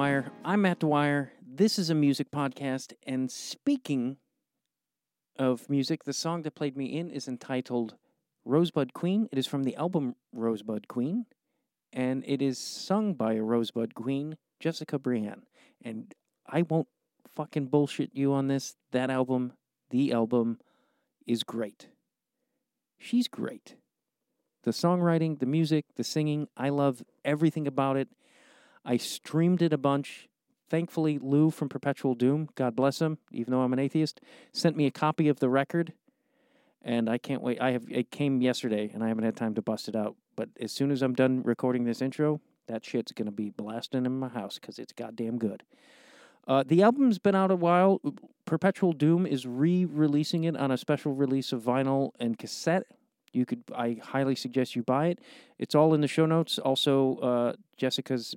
Dwyer. I'm Matt Dwyer. This is a music podcast, and speaking of music, the song that played me in is entitled Rosebud Queen. It is from the album Rosebud Queen, and it is sung by a Rosebud Queen, Jessica Brienne. And I won't fucking bullshit you on this. That album, the album, is great. She's great. The songwriting, the music, the singing, I love everything about it. I streamed it a bunch. Thankfully, Lou from Perpetual Doom, God bless him, even though I'm an atheist, sent me a copy of the record. And I can't wait. I have it came yesterday and I haven't had time to bust it out. But as soon as I'm done recording this intro, that shit's gonna be blasting in my house because it's goddamn good. Uh, the album's been out a while. Perpetual Doom is re-releasing it on a special release of vinyl and cassette. You could, I highly suggest you buy it. It's all in the show notes. Also, uh, Jessica's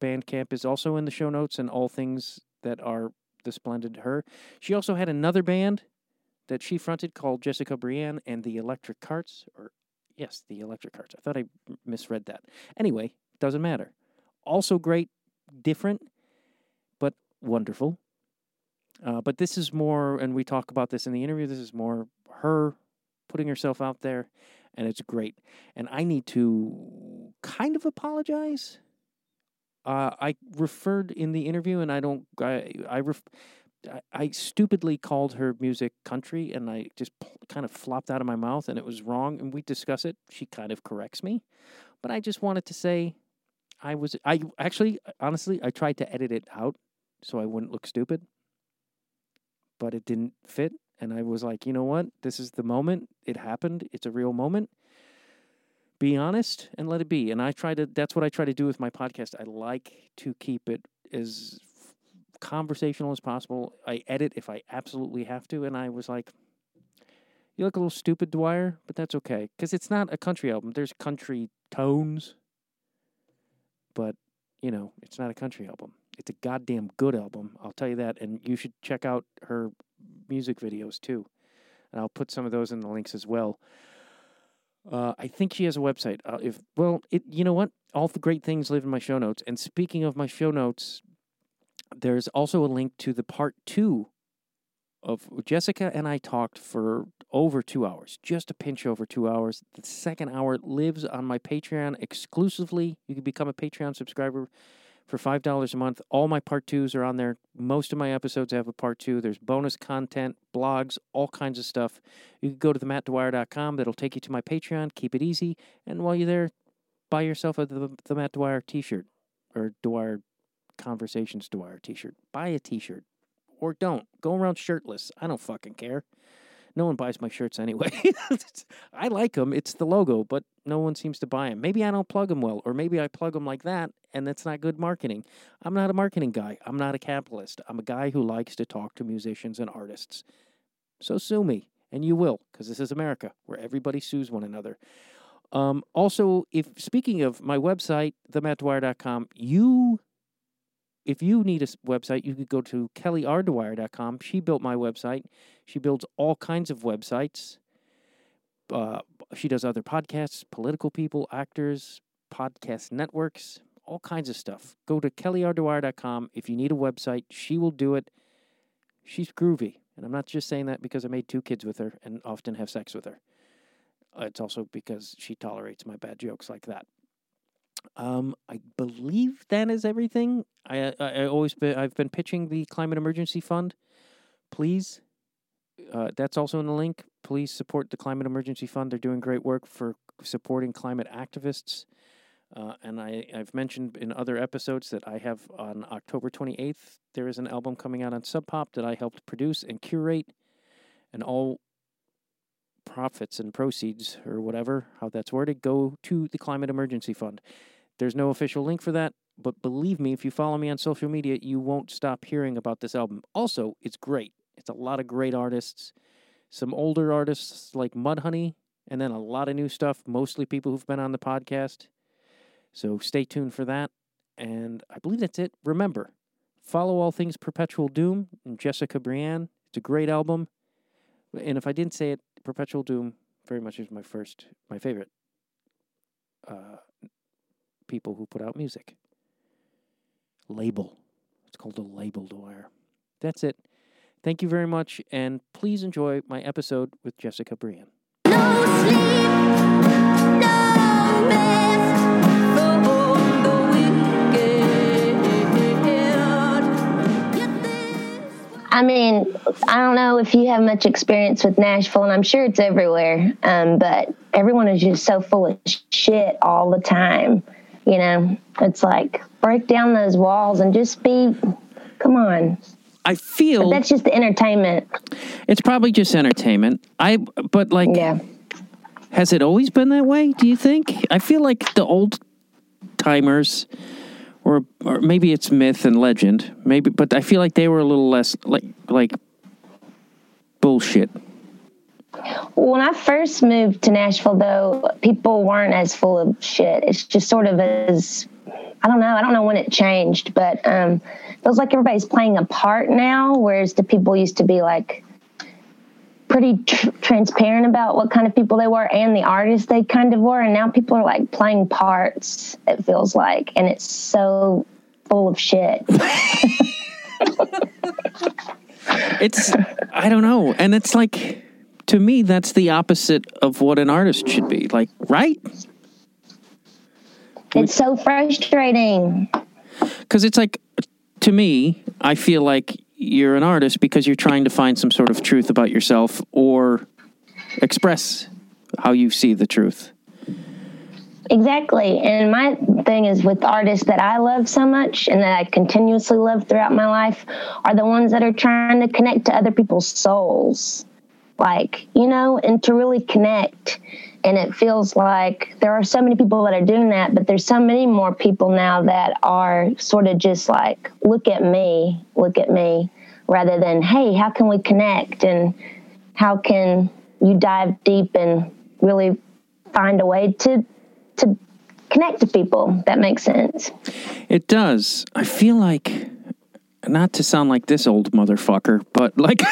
Bandcamp is also in the show notes, and all things that are the splendid her. She also had another band that she fronted called Jessica Brienne and the Electric Hearts, or yes, the Electric Hearts. I thought I misread that. Anyway, doesn't matter. Also great, different, but wonderful. Uh, but this is more, and we talk about this in the interview. This is more her putting herself out there, and it's great. And I need to kind of apologize. Uh, I referred in the interview, and I don't. I I, ref, I, I stupidly called her music country, and I just kind of flopped out of my mouth, and it was wrong. And we discuss it. She kind of corrects me, but I just wanted to say, I was. I actually, honestly, I tried to edit it out so I wouldn't look stupid, but it didn't fit. And I was like, you know what? This is the moment. It happened. It's a real moment. Be honest and let it be. And I try to, that's what I try to do with my podcast. I like to keep it as conversational as possible. I edit if I absolutely have to. And I was like, you look a little stupid, Dwyer, but that's okay. Because it's not a country album. There's country tones, but, you know, it's not a country album. It's a goddamn good album. I'll tell you that. And you should check out her music videos too. And I'll put some of those in the links as well. Uh, I think she has a website. Uh, if well, it you know what? All the great things live in my show notes. And speaking of my show notes, there's also a link to the part two of Jessica and I talked for over two hours, just a pinch over two hours. The second hour lives on my Patreon exclusively. You can become a Patreon subscriber for five dollars a month. All my part twos are on there. Most of my episodes have a part two. There's bonus content, blogs, all kinds of stuff. You can go to themattdwyer.com. That'll take you to my Patreon. Keep it easy. And while you're there, buy yourself a the, the Matt Dwyer T-shirt or Dwyer Conversations Dwyer T-shirt. Buy a T-shirt or don't. Go around shirtless. I don't fucking care. No one buys my shirts anyway. I like them. It's the logo, but no one seems to buy them. Maybe I don't plug them well, or maybe I plug them like that, and that's not good marketing. I'm not a marketing guy. I'm not a capitalist. I'm a guy who likes to talk to musicians and artists. So sue me, and you will, because this is America, where everybody sues one another. Um, also, if speaking of my website, themattdwyer.com, you if you need a website, you could go to kellyrDwyer.com. She built my website. She builds all kinds of websites. Uh, she does other podcasts, political people, actors, podcast networks, all kinds of stuff. Go to kellyrDwyer.com. If you need a website, she will do it. She's groovy. And I'm not just saying that because I made two kids with her and often have sex with her. It's also because she tolerates my bad jokes like that. Um, I believe that is everything. I, I, I always been, I've been pitching the climate emergency fund. Please, uh, that's also in the link. Please support the climate emergency fund. They're doing great work for supporting climate activists. Uh, and I, I've mentioned in other episodes that I have on October 28th, there is an album coming out on Sub Pop that I helped produce and curate. And all profits and proceeds, or whatever, how that's worded, go to the Climate Emergency Fund. There's no official link for that, but believe me, if you follow me on social media, you won't stop hearing about this album. Also, it's great. It's a lot of great artists, some older artists like Mudhoney, and then a lot of new stuff, mostly people who've been on the podcast. So stay tuned for that. And I believe that's it. Remember, follow all things Perpetual Doom and Jessica Brienne. It's a great album. And if I didn't say it, Perpetual Doom very much is my first, my favorite uh, people who put out music. label. It's called a label, Dwyer. That's it. Thank you very much, and please enjoy my episode with Jessica Brienne. No sleep, no I mean, I don't know if you have much experience with Nashville, and I'm sure it's everywhere, um, but everyone is just so full of shit all the time. You know, it's like break down those walls and just be, come on. I feel That's just the entertainment. it's probably just entertainment. I but like Yeah. has it always been that way, do you think? I feel like the old timers or or maybe it's myth and legend. Maybe but I feel like they were a little less like like bullshit. When I first moved to Nashville, though, people weren't as full of shit. It's just sort of as I don't know. I don't know when it changed, but um, feels like everybody's playing a part now, whereas the people used to be like pretty tr- transparent about what kind of people they were and the artists they kind of were, and now people are like playing parts. It feels like, and it's so full of shit. It's I don't know. And it's like to me that's the opposite of what an artist should be. Like, right? it's so frustrating. Because it's like, to me, I feel like you're an artist because you're trying to find some sort of truth about yourself or express how you see the truth. Exactly. And my thing is with artists that I love so much and that I continuously love throughout my life are the ones that are trying to connect to other people's souls. Like, you know, and to really connect. And it feels like there are so many people that are doing that, but there's so many more people now that are sort of just like, look at me, look at me, rather than, hey, how can we connect? And how can you dive deep and really find a way to to connect to people that makes sense It does. I feel like, not to sound like this old motherfucker, but like,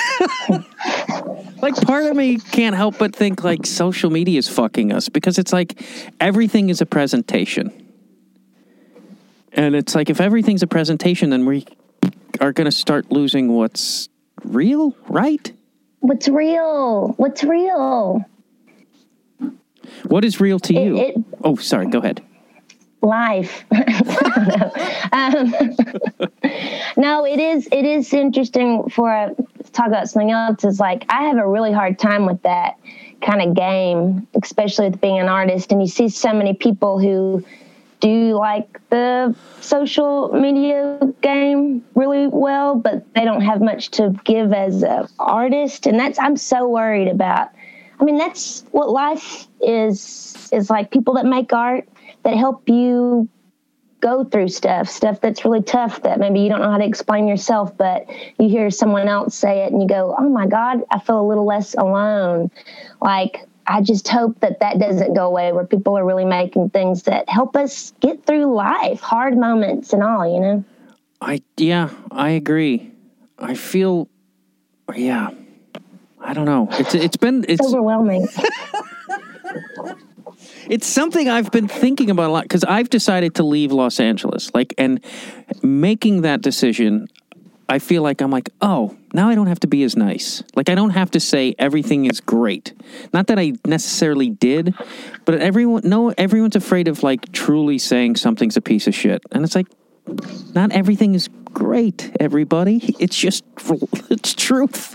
like part of me can't help but think like social media is fucking us because it's like everything is a presentation. And it's like if everything's a presentation, then we are going to start losing what's real, right? what's real what's real What is real to you? it- oh, sorry. Go ahead. Life. Um, no it is it is interesting for a talk about something else is like i have a really hard time with that kind of game especially with being an artist. And you see so many people who do like the social media game really well but they don't have much to give as an artist. And that's i'm so worried about i mean that's what life is is like people that make art that help you go through stuff, stuff that's really tough that maybe you don't know how to explain yourself, but you hear someone else say it and you go, oh my God, I feel a little less alone. Like, I just hope that that doesn't go away where people are really making things that help us get through life, hard moments and all, you know? I yeah, I agree. I feel yeah. I don't know. It's it's been It's it's overwhelming. it's something I've been thinking about a lot cuz I've decided to leave Los Angeles. Like and making that decision I feel like I'm like, "Oh, now I don't have to be as nice." Like I don't have to say everything is great. Not that I necessarily did, but everyone no everyone's afraid of like truly saying something's a piece of shit. And it's like not everything is great, everybody. It's just it's truth.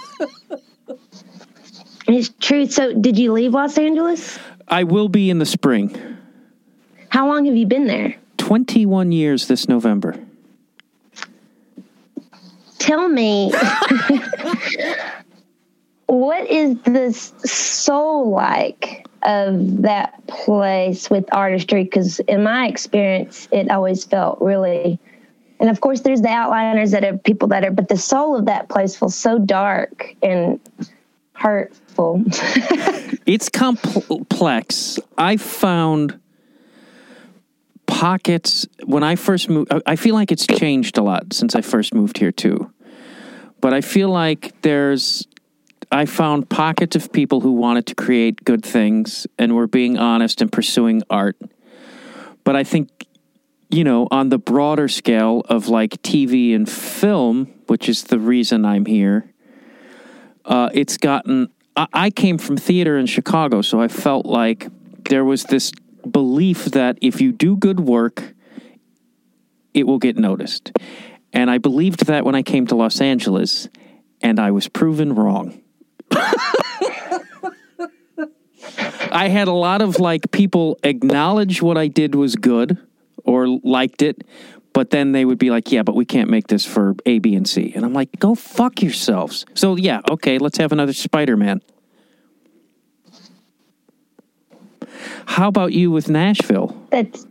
it's true. So, did you leave Los Angeles? I will be in the spring. How long have you been there? 21 years this November. tell me what is the soul like of that place with artistry because in my experience it always felt really and of course there's the outliners that are people that are but the soul of that place feels so dark and hurtful It's complex. I found pockets when I first moved. I feel like it's changed a lot since I first moved here too. But I feel like there's I found pockets of people who wanted to create good things and were being honest and pursuing art. But I think you know, on the broader scale of like TV and film, which is the reason I'm here, uh, it's gotten. I, I came from theater in Chicago, so I felt like there was this belief that if you do good work, it will get noticed. And I believed that when I came to Los Angeles, and I was proven wrong. I had a lot of like people acknowledge what I did was good or liked it, but then they would be like, yeah, but we can't make this for A, B, and C. And I'm like, go fuck yourselves. So, yeah, okay, let's have another Spider Man. How about you with Nashville? That's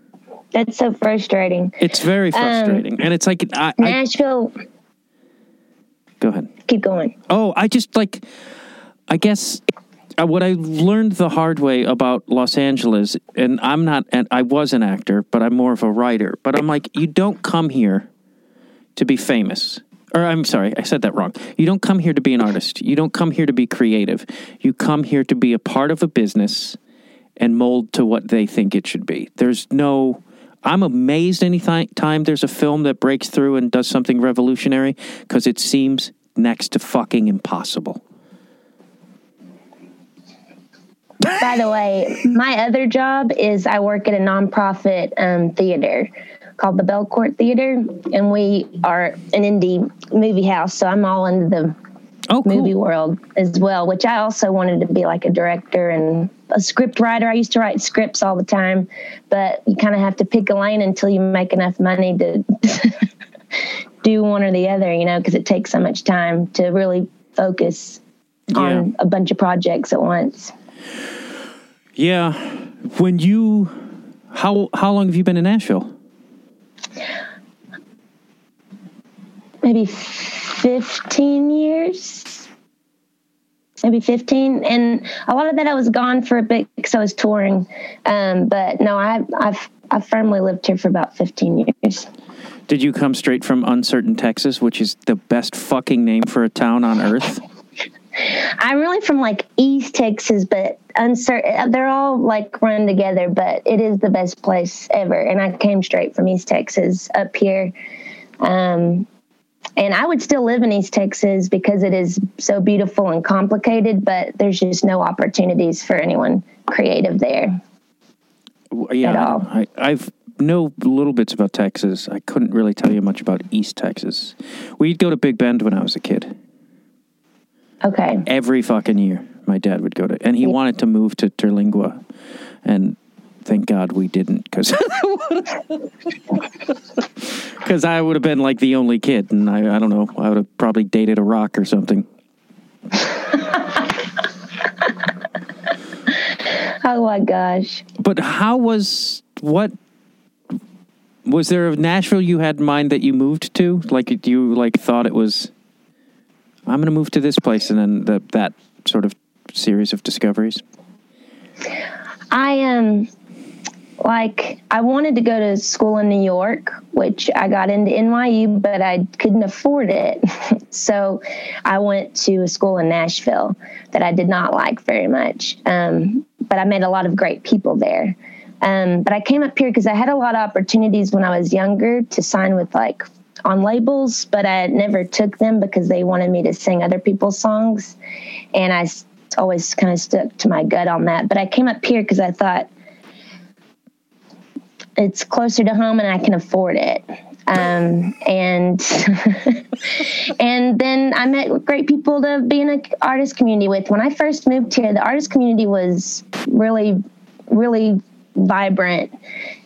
that's so frustrating. It's very um, frustrating. and it's like, I, I, Nashville, go ahead. keep going. Oh, I just like, I guess what I learned the hard way about Los Angeles, and I'm not, and I was an actor, but I'm more of a writer. But I'm like, you don't come here to be famous. Or I'm sorry, I said that wrong. You don't come here to be an artist. You don't come here to be creative. You come here to be a part of a business and mold to what they think it should be. There's no. I'm amazed anytime time there's a film that breaks through and does something revolutionary because it seems next to fucking impossible. By the way, my other job is I work at a nonprofit um, theater called the Belcourt Theater, and we are an indie movie house. So I'm all into the Oh, cool. movie world as well, which I also wanted to be like a director and a script writer. I used to write scripts all the time, but you kind of have to pick a lane until you make enough money to do one or the other, you know, because it takes so much time to really focus on a bunch of projects at once. Yeah. When you how how long have you been in Nashville? Maybe 15 years. Maybe 15. And a lot of that I was gone for a bit because I was touring. Um, but no, I, I've, I've firmly lived here for about 15 years. Did you come straight from Uncertain, Texas, which is the best fucking name for a town on earth? I'm really from like East Texas, but uncertain. They're all like run together, but it is the best place ever. And I came straight from East Texas up here. Um, and I would still live in East Texas because it is so beautiful and complicated, but there's just no opportunities for anyone creative there. Yeah, At I all. I, I've know little bits about Texas. I couldn't really tell you much about East Texas. We'd go to Big Bend when I was a kid. Okay. Every fucking year, my dad would go to, and he wanted to move to Terlingua, and thank God we didn't, because because I would have been like the only kid, and I I don't know, I would have probably dated a rock or something. Oh my gosh. But how was what? Was there a Nashville you had in mind that you moved to? Like you like thought it was, I'm going to move to this place, and then the, that sort of series of discoveries. I um like I wanted to go to school in New York, which I got into NYU, but I couldn't afford it. so I went to a school in Nashville that I did not like very much. Um, but I met a lot of great people there. Um, but I came up here because I had a lot of opportunities when I was younger to sign with like on labels, but I never took them because they wanted me to sing other people's songs. And I always kind of stuck to my gut on that. But I came up here because I thought it's closer to home and I can afford it. Um, and and then I met great people to be in an artist community with. When I first moved here, the artist community was really, really vibrant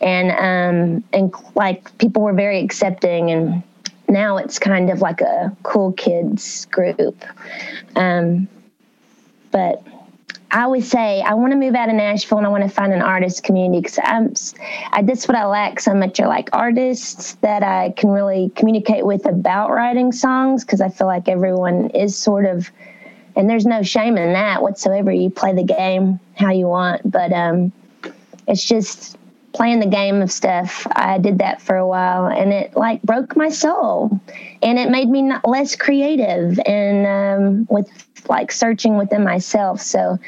and um, and like people were very accepting and now it's kind of like a cool kids group. Um, but I always say I want to move out of Nashville and I want to find an artist community because I'm I, that's what I lack so much are like artists that I can really communicate with about writing songs because I feel like everyone is sort of and there's no shame in that whatsoever. You play the game how you want, but um, it's just playing the game of stuff. I did that for a while, and it like broke my soul, and it made me less creative and um, with like searching within myself. So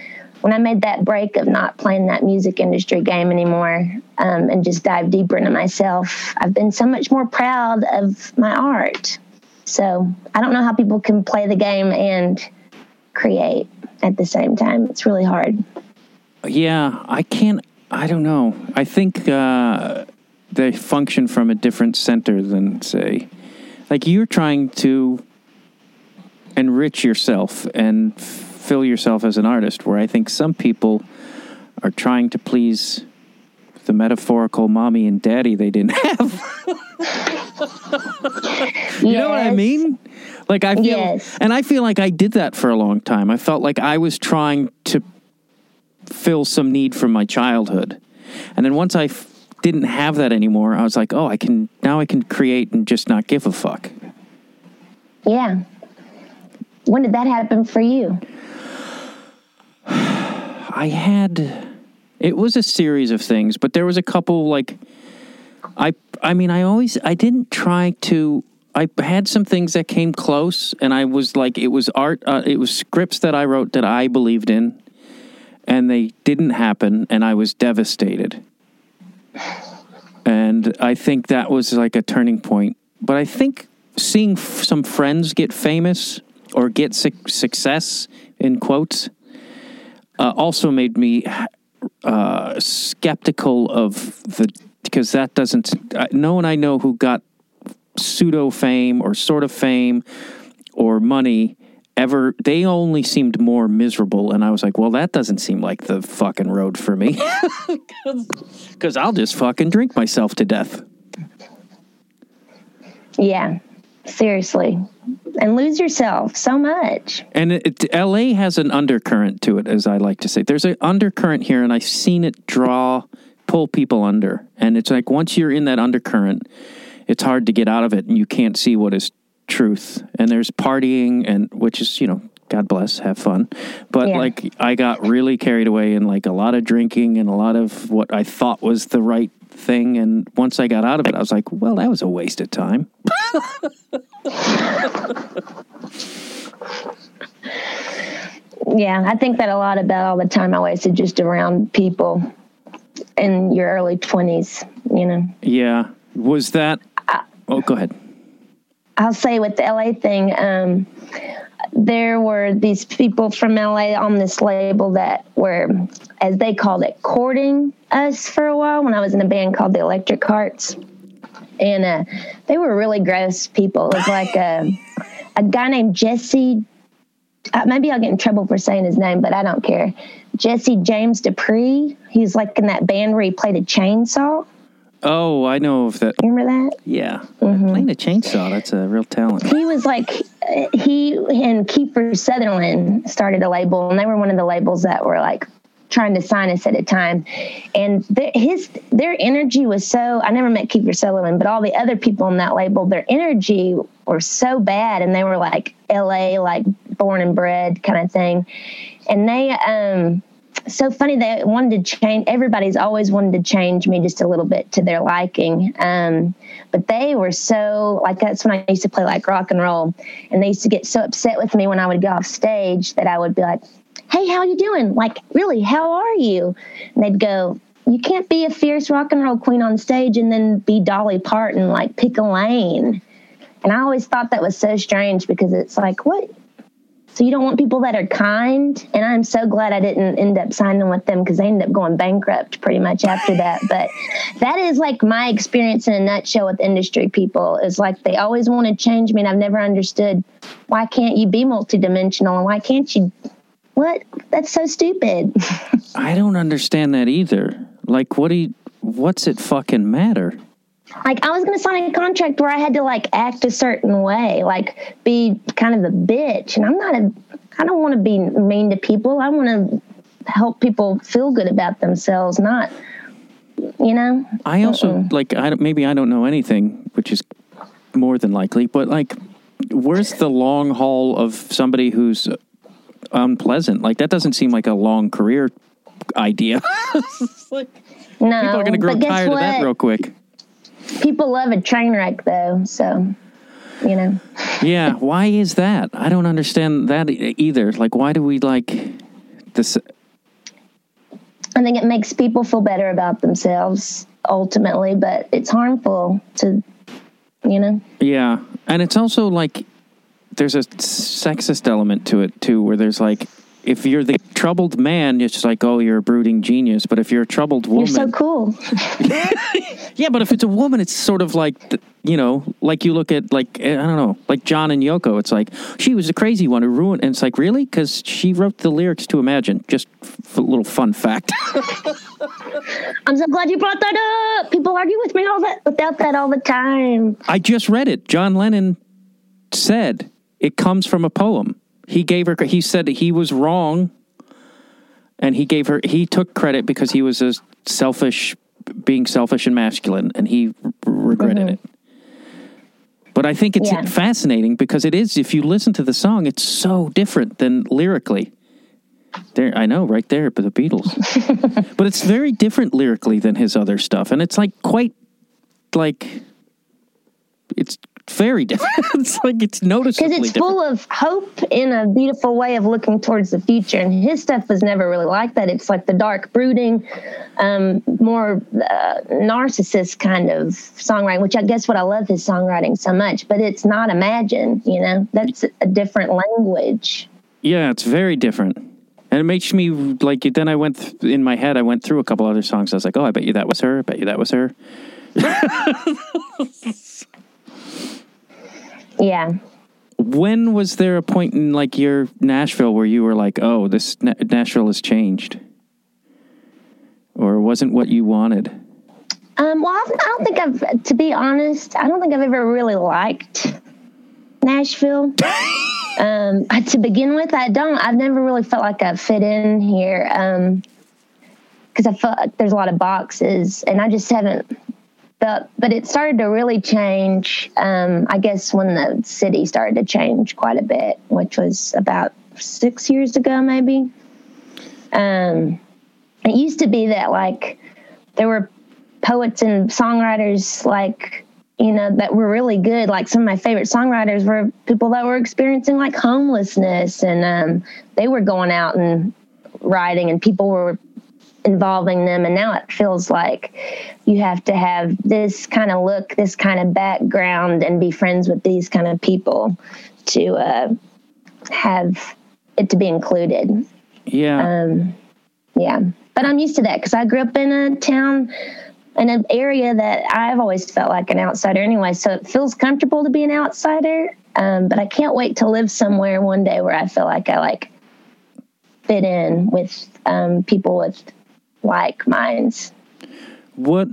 when I made that break of not playing that music industry game anymore um, and just dive deeper into myself, I've been so much more proud of my art. So I don't know how people can play the game and create at the same time. It's really hard. Yeah, I can't. I don't know. I think uh, they function from a different center than, say, like you're trying to enrich yourself and fill yourself as an artist, where I think some people are trying to please the metaphorical mommy and daddy they didn't have. You know what I mean? Like I feel, Yes. and I feel like I did that for a long time. I felt like I was trying to fill some need from my childhood, and then once I f- didn't have that anymore, I was like, oh, I can now I can create and just not give a fuck. Yeah. When did that happen for you? I had it was a series of things, but there was a couple like I I mean I always I didn't try to I had some things that came close and I was like it was art uh, it was scripts that I wrote that I believed in and they didn't happen and I was devastated. And I think that was like a turning point. But I think seeing f- some friends get famous or get suc success in quotes uh, also made me uh, skeptical of the because that doesn't no one I know who got pseudo fame or sort of fame or money ever they only seemed more miserable and I was like well that doesn't seem like the fucking road for me because I'll just fucking drink myself to death Yeah. Seriously. And lose yourself so much. And it, it, LA has an undercurrent to it, as I like to say. There's an undercurrent here, and I've seen it draw, pull people under. And it's like once you're in that undercurrent, it's hard to get out of it, and you can't see what is truth. And there's partying, and which is, you know, God bless, have fun. But Yeah. like, I got really carried away in like a lot of drinking and a lot of what I thought was the right thing. And once I got out of it, I was like, well, that was a waste of time. Yeah. I think that a lot about all the time I wasted just around people in your early 20s, you know. Yeah. Was that? Oh, go ahead. I'll say with the LA thing, um, there were these people from LA on this label that were, as they called it, courting us for a while when I was in a band called the Electric Hearts. And uh, they were really gross people. It was like a, a guy named Jesse. Uh, maybe I'll get in trouble for saying his name, but I don't care. Jesse James Dupree. He's like in that band where he played a chainsaw. Oh, I know of that. Remember that? Yeah. Playing a chainsaw, that's a real talent. he was like he and Kiefer Sutherland started a label, and they were one of the labels that were like trying to sign us at a time. And their, his their energy was so. I never met Kiefer Sutherland, but all the other people on that label, their energy were so bad, and they were like L.A. like born and bred kind of thing, and they um so funny they wanted to change everybody's always wanted to change me just a little bit to their liking um, but they were so like that's when i used to play like rock and roll and they used to get so upset with me when i would go off stage that i would be like hey how you doing? Like really how are you? And they'd go you can't be a fierce rock and roll queen on stage and then be dolly parton like pick a lane. And i always thought that was so strange because it's like what so you don't want people that are kind. And I'm so glad I didn't end up signing with them because they ended up going bankrupt pretty much after that. But that is like my experience in a nutshell with industry people is like they always want to change me. And I've never understood why can't you be multidimensional and why can't you? What? That's so stupid. I don't understand that either. Like, what do you, what's it fucking matter? Like I was going to sign a contract where I had to like act a certain way, like be kind of a bitch. And I'm not a, I don't want to be mean to people. I want to help people feel good about themselves, not, you know? I also, like, I maybe I don't know anything, which is more than likely, but like, where's the long haul of somebody who's unpleasant? Like, that doesn't seem like a long career idea. like, No. people are going to grow tired of that real quick. People love a train wreck though. So, you know, Yeah, why is that? I don't understand that either. Like, why do we like this? I think it makes people feel better about themselves ultimately, but it's harmful to, you know. Yeah, and it's also like there's a sexist element to it too, where there's like if you're the troubled man, it's just like oh you're a brooding genius, but if you're a troubled woman, You're so cool. yeah, but if it's a woman, it's sort of like you know, like you look at like eh, I don't know, like John and Yoko. It's like she was the crazy one who ruined, and it's like really because she wrote the lyrics to Imagine. Just f- a little fun fact. I'm so glad you brought that up. People argue with me all that without that all the time. I just read it. John Lennon said it comes from a poem. He gave her. He said that he was wrong, and he gave her. He took credit because he was a selfish, being selfish and masculine, and he r- regretted mm-hmm. it. But I think it's Yeah. fascinating because it is. If you listen to the song, it's so different than lyrically. There, I know, right there, but the Beatles. but it's very different lyrically than his other stuff, and it's like quite like it's very different. it's like it's noticeably Because it's different. full of hope in a beautiful way of looking towards the future. And his stuff was never really like that. It's like the dark, brooding, um, more uh, narcissist kind of songwriting, which I guess what I love his songwriting so much. But it's not Imagine, you know, that's a different language. Yeah, it's very different. And it makes me like then I went th- in my head I went through a couple other songs. I was like, "Oh, I bet you that was her. I bet you that was her." Yeah. When was there a point in like your Nashville where you were like, "Oh, this Na- Nashville has changed," or wasn't what you wanted? Um, well, I I don't think I've, to be honest, I don't think I've ever really liked Nashville. um, to begin with, I don't. I've never really felt like I fit in here um, because I felt like there's a lot of boxes, and I just haven't felt. But it started to really change. Um, I guess when the city started to change quite a bit, which was about six years ago, maybe. Um, it used to be that like there were poets and songwriters like you know that were really good like some of my favorite songwriters were people that were experiencing like homelessness and um, they were going out and writing and people were involving them and now it feels like you have to have this kind of look this kind of background and be friends with these kind of people to uh, have it to be included Yeah, um, yeah, but I'm used to that because I grew up in a town, in an area that I've always felt like an outsider anyway. So it feels comfortable to be an outsider. Um, but I can't wait to live somewhere one day where I feel like I like fit in with um, people with like minds. what?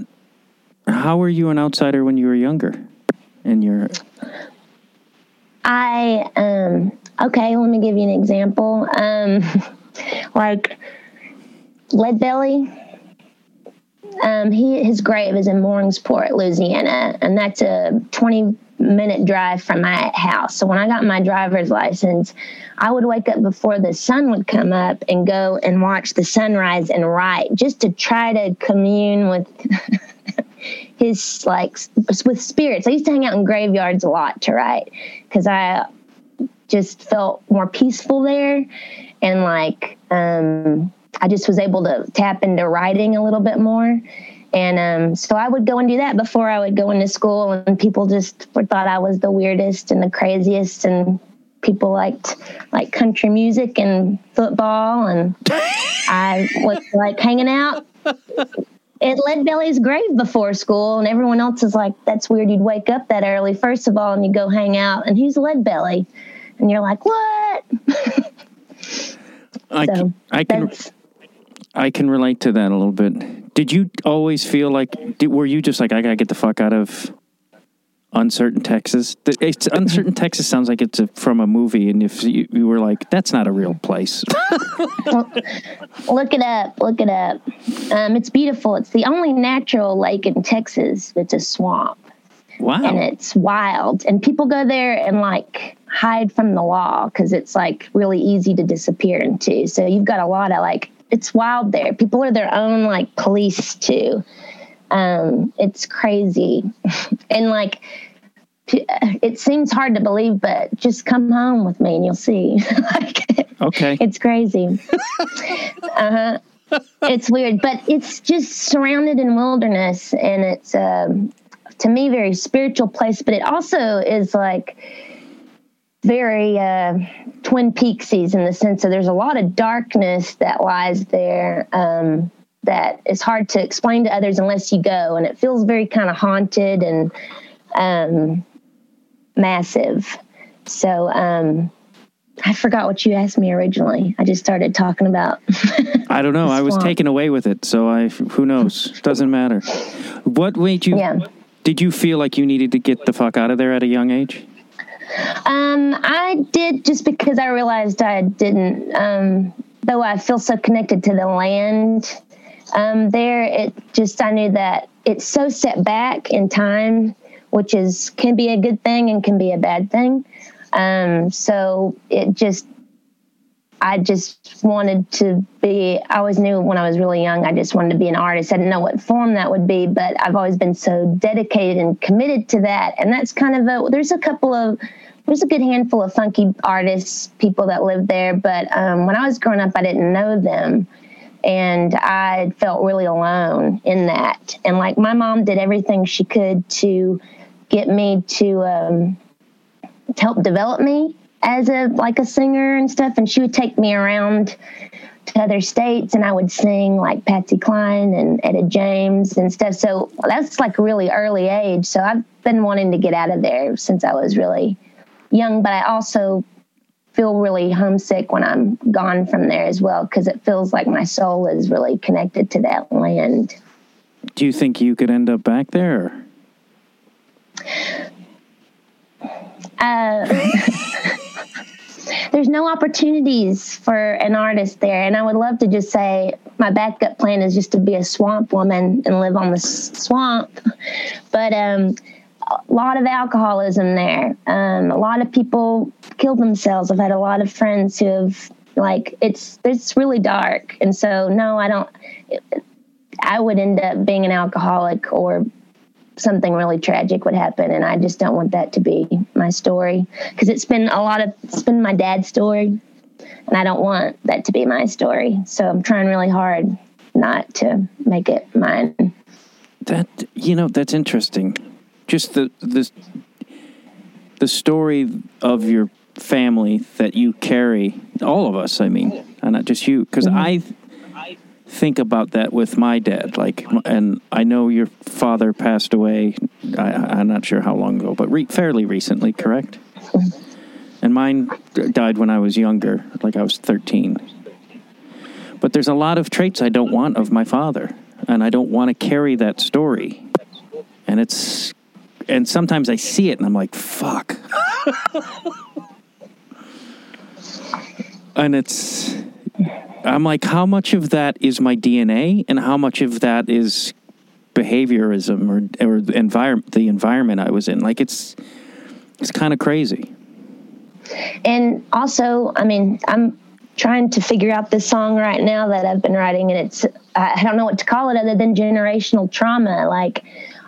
How were you an outsider when you were younger? And you're I um okay, let me give you an example. Um like Lead Belly. Um he his grave is in Mooringsport, Louisiana, and that's a 20 minute drive from my house. So when I got my driver's license, I would wake up before the sun would come up and go and watch the sunrise and write just to try to commune with his like with spirits. I used to hang out in graveyards a lot to write because I just felt more peaceful there, and like um, I just was able to tap into writing a little bit more. And um, so I would go and do that before I would go into school, and people just thought I was the weirdest and the craziest, and people liked like country music and football, and I was like hanging out at Lead Belly's grave before school, and everyone else is like, "That's weird. You'd wake up that early, first of all, and you go hang out, and who's Lead Belly?" And you're like, "What?" I, So, c- I can I can relate to that a little bit. Did you always feel like did, were you just like I gotta get the fuck out of uncertain Texas? It's uncertain Texas sounds like it's a, from a movie, and if you, you were like, that's not a real place. look it up. Look it up. Um, it's beautiful. It's the only natural lake in Texas. It's a swamp. Wow. And it's wild and people go there and like hide from the law because it's like really easy to disappear into so you've got a lot of like it's wild there. People are their own like police too. Um it's crazy. And like it seems hard to believe but just come home with me and you'll see. Like Okay. it's crazy. Uh-huh. It's weird, but it's just surrounded in wilderness, and it's um, to me very spiritual place. But it also is like very uh, Twin Peaksies in the sense that there's a lot of darkness that lies there um, that is hard to explain to others unless you go, and it feels very kind of haunted and um, massive. So um, I forgot what you asked me originally. I just started talking about. I don't know. I was taken away with it, so I who knows? Doesn't matter. What made you? Yeah. Did you feel like you needed to get the fuck out of there at a young age? Um, I did just because I realized I didn't. Um, though I feel so connected to the land um, there, it just I knew that it's so set back in time, which is can be a good thing and can be a bad thing. Um, so it just I just wanted to be, I always knew when I was really young, I just wanted to be an artist. I didn't know what form that would be, but I've always been so dedicated and committed to that. And that's kind of a, there's a couple of, there's a good handful of funky artists, people that live there. But um, when I was growing up, I didn't know them. And I felt really alone in that. And like my mom did everything she could to get me to, um, to help develop me as a like a singer and stuff and she would take me around to other states and I would sing like Patsy Cline and Etta James and stuff. So that's like really early age. So I've been wanting to get out of there since I was really young but I also feel really homesick when I'm gone from there as well because it feels like my soul is really connected to that land. Do you think you could end up back there? uh, there's no opportunities for an artist there. And I would love to just say my backup plan is just to be a swamp woman and live on the swamp. But um, a lot of alcoholism there. Um, a lot of people kill themselves. I've had a lot of friends who have like it's it's really dark. And so no, I don't. I would end up being an alcoholic or something really tragic would happen and i just don't want that to be my story because it's been a lot of it's been my dad's story and i don't want that to be my story so i'm trying really hard not to make it mine That you know, that's interesting. Just the the the story of your family that you carry, all of us. I mean, and not just you, because mm-hmm. I think about that with my dad. Like, and I know your father passed away. I, I'm not sure how long ago, but re- fairly recently, correct? And mine died when I was younger, like I was 13. But there's a lot of traits I don't want of my father, and I don't want to carry that story. And it's, and sometimes I see it and I'm like, fuck. and it's, I'm like, how much of that is my DNA, and how much of that is behaviorism or or the environment, the environment I was in? Like, it's, it's kind of crazy. and also i mean i'm trying to figure out this song right now that i've been writing and it's i don't know what to call it other than generational trauma like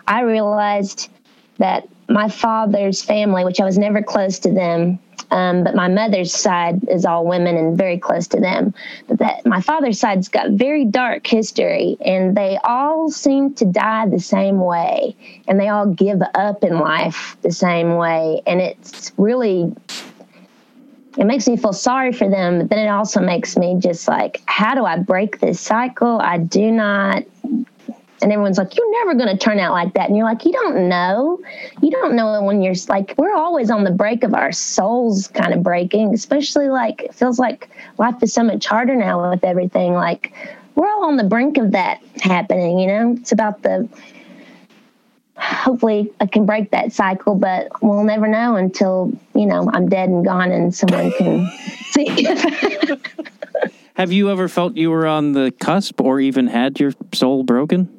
i realized that my father's family which i was never close to them um, but my mother's side is all women and very close to them but that my father's side's got very dark history and they all seem to die the same way and they all give up in life the same way and it's really it makes me feel sorry for them, but then it also makes me just like, how do I break this cycle? I do not. And everyone's like, you're never going to turn out like that. And you're like, you don't know. You don't know when you're like, we're always on the break of our souls kind of breaking, especially like, it feels like life is so much harder now with everything. Like, we're all on the brink of that happening, you know? It's about the, hopefully I can break that cycle, but we'll never know until, you know, I'm dead and gone and someone can see. Have you ever felt you were on the cusp or even had your soul broken?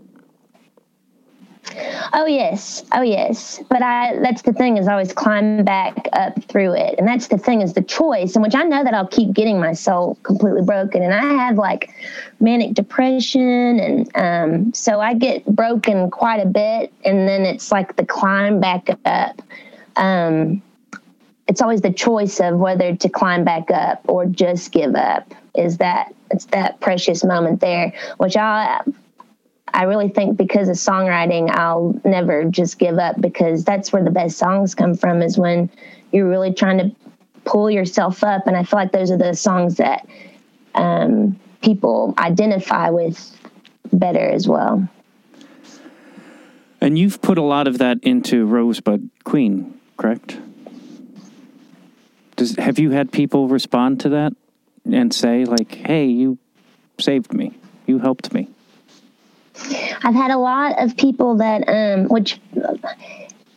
Oh yes. Oh yes. But I that's the thing is I always climb back up through it. And that's the thing is the choice in which I know that I'll keep getting my soul completely broken. And I have like manic depression and um so I get broken quite a bit and then it's like the climb back up. Um it's always the choice of whether to climb back up or just give up is that it's that precious moment there, which I I really think because of songwriting, I'll never just give up because that's where the best songs come from is when you're really trying to pull yourself up. And I feel like those are the songs that um, people identify with better as well. And you've put a lot of that into Rosebud Queen, correct? Does have you had people respond to that and say like, "Hey, you saved me. You helped me." I've had a lot of people that, um, which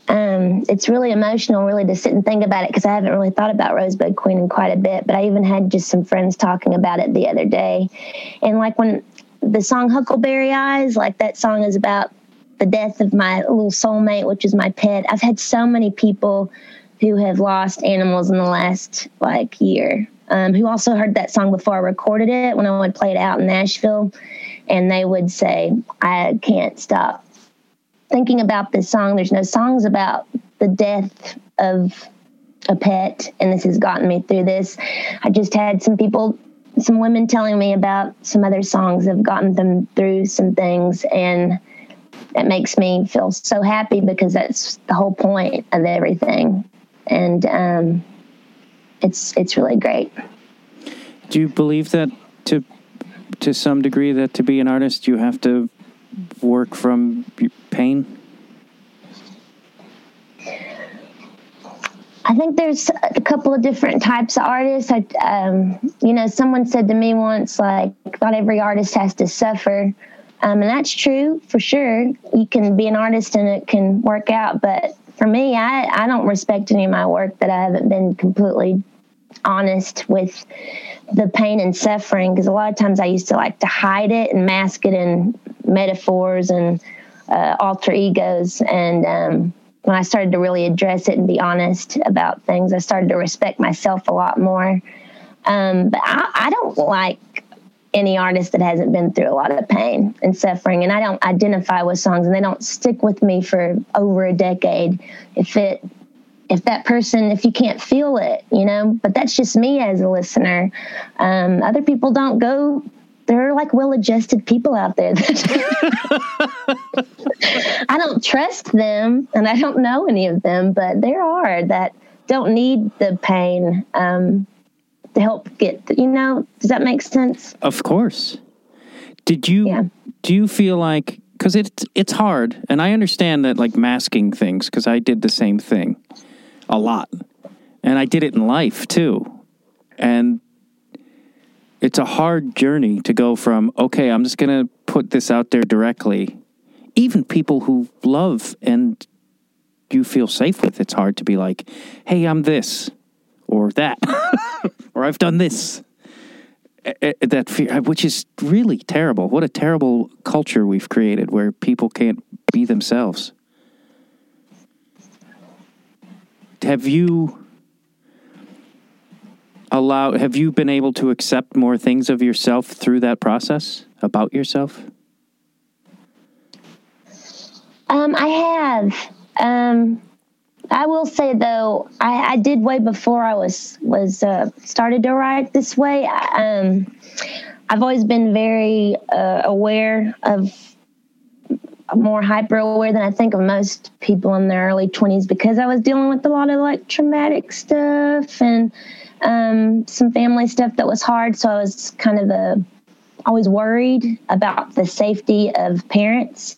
um, it's really emotional, really, to sit and think about it because I haven't really thought about Rosebud Queen in quite a bit. But I even had just some friends talking about it the other day, and like when the song Huckleberry Eyes, like that song is about the death of my little soulmate, which is my pet. I've had so many people who have lost animals in the last like year. Um, who also heard that song before I recorded it when I would play it out in Nashville, and they would say, "I can't stop thinking about this song. There's no songs about the death of a pet, and this has gotten me through this. I just had some people, some women telling me about some other songs that have gotten them through some things, and that makes me feel so happy because that's the whole point of everything, and um, it's it's really great. Do you believe that to to some degree that to be an artist you have to work from pain? I think there's a couple of different types of artists. I, um, you know, someone said to me once, like, not every artist has to suffer. Um, and that's true for sure. You can be an artist and it can work out. But for me, I, I don't respect any of my work that I haven't been completely honest with the pain and suffering. Because a lot of times I used to like to hide it and mask it in metaphors and uh, alter egos. And, um, when I started to really address it and be honest about things, I started to respect myself a lot more. Um, but I, I don't like any artist that hasn't been through a lot of pain and suffering, and I don't identify with songs, and they don't stick with me for over a decade. If it, if that person, if you can't feel it, you know, but that's just me as a listener. Um, other people don't go there are like well-adjusted people out there that I don't trust them and I don't know any of them, but there are that don't need the pain um, to help get, you know, does that make sense? Of course. Did you Yeah. do you feel like cuz it's it's hard and I understand that like masking things cuz I did the same thing a lot. And I did it in life too. And it's a hard journey to go from okay, I'm just going to put this out there directly. Even people who love and you feel safe with, it's hard to be like, "Hey, I'm this." Or that, or I've done this that fear, which is really terrible. What a terrible culture we've created where people can't be themselves. Have you allowed? Have you been able to accept more things of yourself through that process about yourself? Um, I have. Um, I will say though, I, I did way before I was was uh, started to write this way. Um, I've always been very uh, aware of more hyper aware than I think of most people in their early twenties because I was dealing with a lot of like traumatic stuff and um, some family stuff that was hard. So I was kind of a always worried about the safety of parents.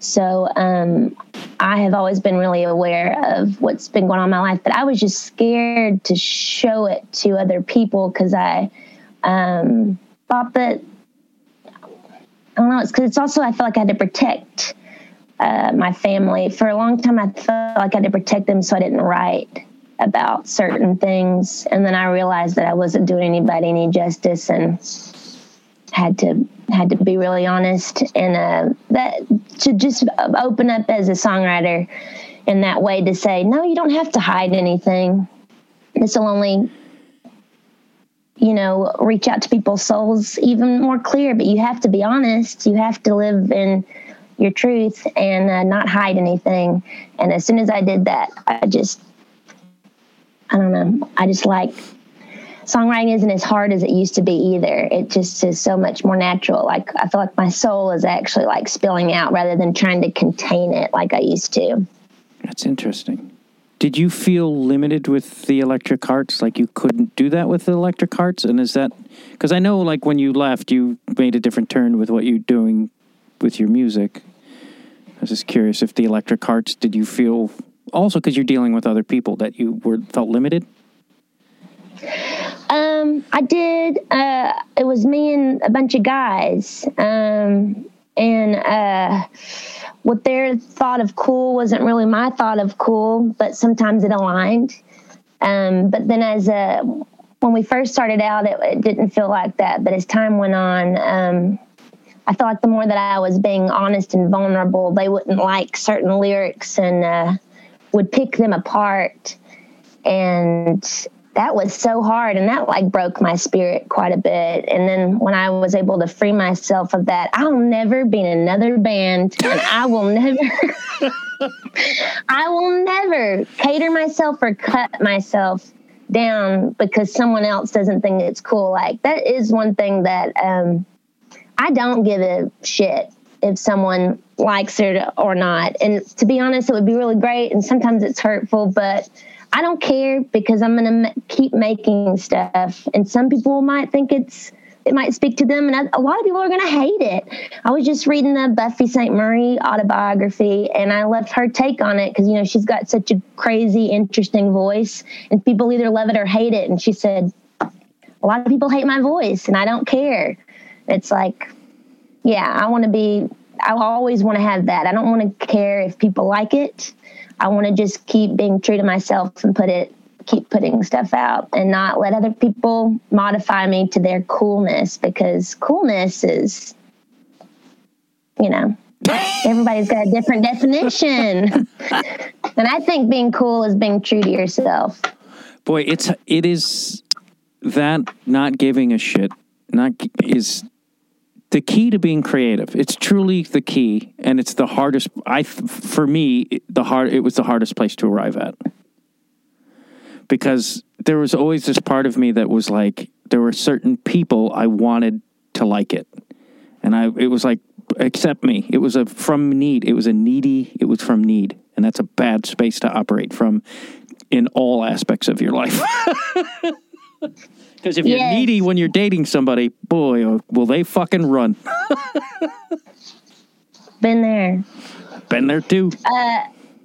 So um, I have always been really aware of what's been going on in my life, but I was just scared to show it to other people because I um, thought that I don't know. It's because it's also I felt like I had to protect uh, my family for a long time. I felt like I had to protect them, so I didn't write about certain things, and then I realized that I wasn't doing anybody any justice, and had to had to be really honest and uh, that to just open up as a songwriter in that way to say no you don't have to hide anything this will only you know reach out to people's souls even more clear but you have to be honest you have to live in your truth and uh, not hide anything and as soon as i did that i just i don't know i just like songwriting isn't as hard as it used to be either. It just is so much more natural. Like I feel like my soul is actually like spilling out rather than trying to contain it like I used to. That's interesting. Did you feel limited with the Electric Hearts? Like you couldn't do that with the Electric Hearts? And is that because I know, like, when you left, you made a different turn with what you're doing with your music. I was just curious if the Electric Hearts, did you feel also because you're dealing with other people that you were felt limited? Um, I did. Uh, it was me and a bunch of guys. Um, and uh, what their thought of cool wasn't really my thought of cool, but sometimes it aligned. Um, but then as a when we first started out, it, it didn't feel like that. But as time went on, um, I felt like the more that I was being honest and vulnerable, they wouldn't like certain lyrics and uh, would pick them apart. And that was so hard. And that like broke my spirit quite a bit. And then when I was able to free myself of that, I'll never be in another band and I will never. I will never cater myself or cut myself down because someone else doesn't think it's cool. Like that is one thing that um, I don't give a shit if someone likes it or not. And to be honest, it would be really great. And sometimes it's hurtful, but I don't care because I'm going to keep making stuff. And some people might think it's it might speak to them, and a lot of people are going to hate it. I was just reading the Buffy Sainte-Marie autobiography, and I left her take on it because you know she's got such a crazy, interesting voice, and people either love it or hate it. And she said, "A lot of people hate my voice, and I don't care." It's like, yeah, I want to be. I always want to have that. I don't want to care if people like it. I want to just keep being true to myself and put it keep putting stuff out and not let other people modify me to their coolness because coolness is you know everybody's got a different definition. And i think being cool is being true to yourself. Boy, it's it is that not giving a shit not is the key to being creative. It's truly the key, and it's the hardest. I for me the hard. It was the hardest place to arrive at because there was always this part of me that was like there were certain people I wanted to like it, and I it was like accept me. It was a from need. It was a needy. It was from need, and that's a bad space to operate from in all aspects of your life. Because if you're needy when you're dating somebody, boy, oh, will they fucking run. been there Been there too.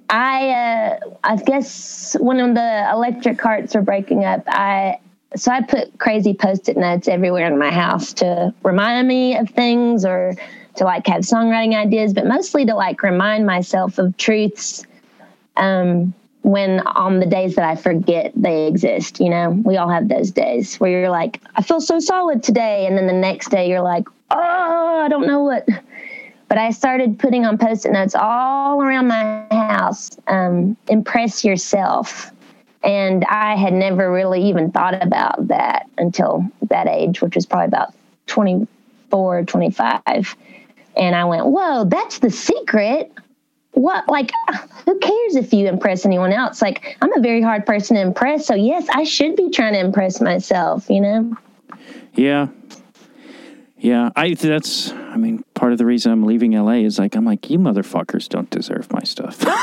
I uh, I guess when the Electric Hearts were breaking up, I so I put crazy post-it notes everywhere in my house to remind me of things or to like have songwriting ideas, but mostly to like remind myself of truths um, when on the days that I forget they exist. You know, we all have those days where you're like, I feel so solid today, and then the next day you're like, oh, I don't know what but I started putting on post-it notes all around my house. Um, impress yourself, and I had never really even thought about that until that age, which was probably about 24, 25. And I went, "Whoa, that's the secret." What like who cares if you impress anyone else? Like I'm a very hard person to impress, so yes, I should be trying to impress myself, you know? Yeah. Yeah, I that's I mean, part of the reason I'm leaving LA is like I'm like you motherfuckers don't deserve my stuff.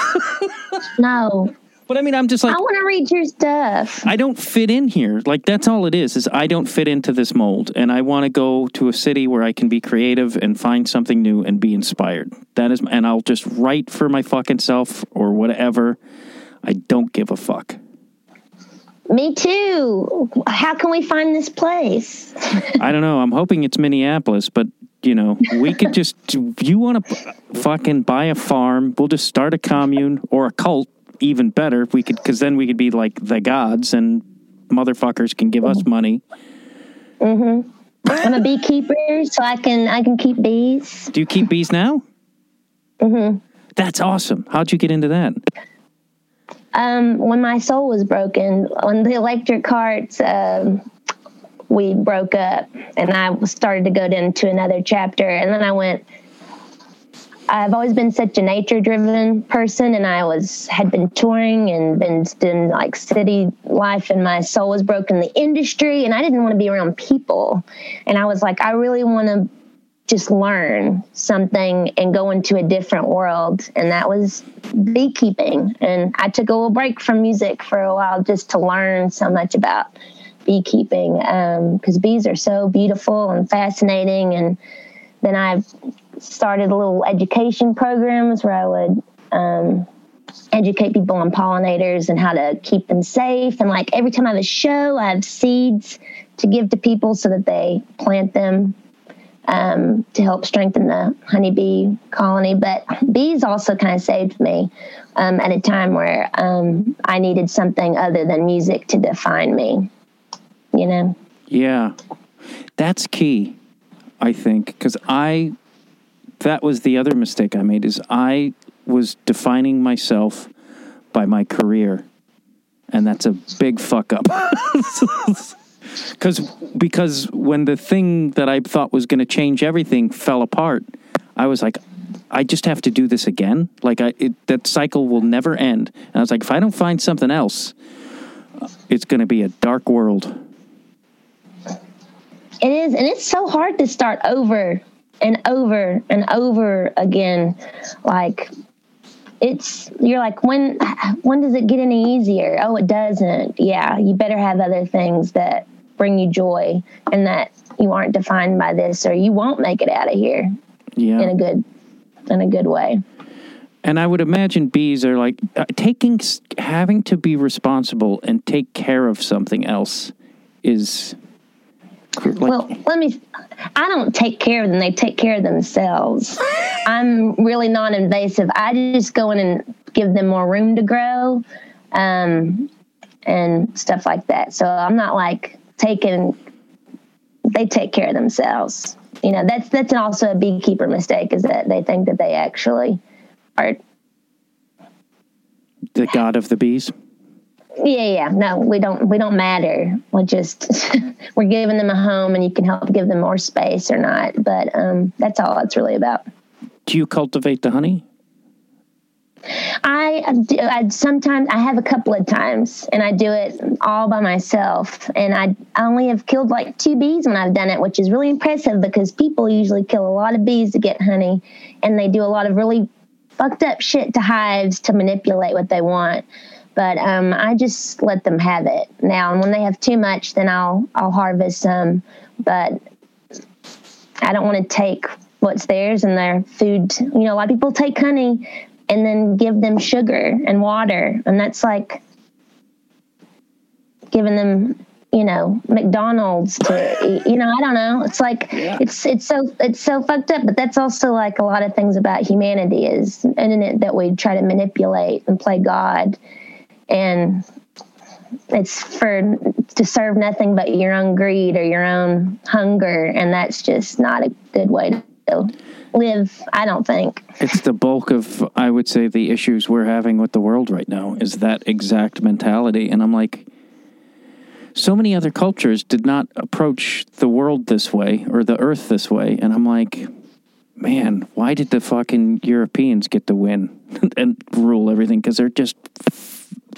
No. But I mean, I'm just like I want to read your stuff. I don't fit in here. Like that's all it is. Is I don't fit into this mold, and I want to go to a city where I can be creative and find something new and be inspired. That is, and I'll just write for my fucking self or whatever. I don't give a fuck. Me too. How can we find this place? I don't know. I'm hoping it's Minneapolis, but you know, we could just. You want to fucking buy a farm? We'll just start a commune or a cult. Even better, if we could because then we could be like the gods, and motherfuckers can give us money. I'm a beekeeper, so I can I can keep bees. Do you keep bees now? Mm-hmm. That's awesome. How'd you get into that? Um, when my soul was broken, when the Electric Hearts, um, we broke up, and I started to go into another chapter, and then I went. I've always been such a nature driven person and I was had been touring and been in like city life and my soul was broken the industry and I didn't want to be around people. And I was like, I really want to just learn something and go into a different world. And that was beekeeping. And I took a little break from music for a while just to learn so much about beekeeping um, because bees are so beautiful and fascinating. And then I started little education programs where I would um, educate people on pollinators and how to keep them safe. And like every time I have a show, I have seeds to give to people so that they plant them um, to help strengthen the honeybee colony. But bees also kind of saved me um, at a time where um, I needed something other than music to define me. You know? Yeah. That's key, I think, because I, that was the other mistake I made is I was defining myself by my career. And that's a big fuck up. Cause, because when the thing that I thought was going to change everything fell apart, I was like, I just have to do this again. Like I, it, that cycle will never end. And I was like, if I don't find something else, it's going to be a dark world. It is, and it's so hard to start over and over and over again. Like it's you're like when when does it get any easier? Oh, it doesn't. Yeah, you better have other things that bring you joy and that you aren't defined by this, or you won't make it out of here Yeah. in a good in a good way. And I would imagine bees are like uh, taking, having to be responsible and take care of something else is like, well, let me. I don't take care of them; they take care of themselves. I'm really non-invasive. I just go in and give them more room to grow, um, and stuff like that. So I'm not like taking. They take care of themselves. You know, that's that's also a beekeeper mistake is that they think that they actually are. the god of the bees. Yeah, yeah. No, we don't. We don't matter. We just we're giving them a home, and you can help give them more space or not. But um, that's all it's really about. Do you cultivate the honey? I, do- I sometimes I have a couple of times, and I do it all by myself. And I, I only have killed like two bees when I've done it, which is really impressive because people usually kill a lot of bees to get honey, and they do a lot of really fucked up shit to hives to manipulate what they want. But um, I just let them have it now, and when they have too much, then I'll I'll harvest some. But I don't want to take what's theirs and their food. You know, a lot of people take honey and then give them sugar and water, and that's like giving them, you know, McDonald's to. You know, I don't know. It's like it's it's so it's so fucked up. But that's also like a lot of things about humanity is in it that we try to manipulate and play God, and it's for to serve nothing but your own greed or your own hunger and that's just not a good way to live i don't think It's the bulk of, I would say, the issues we're having with the world right now is that exact mentality. And I'm like, so many other cultures did not approach the world this way or the earth this way. And I'm like, man, why did the fucking Europeans get to win and rule everything? Because they're just,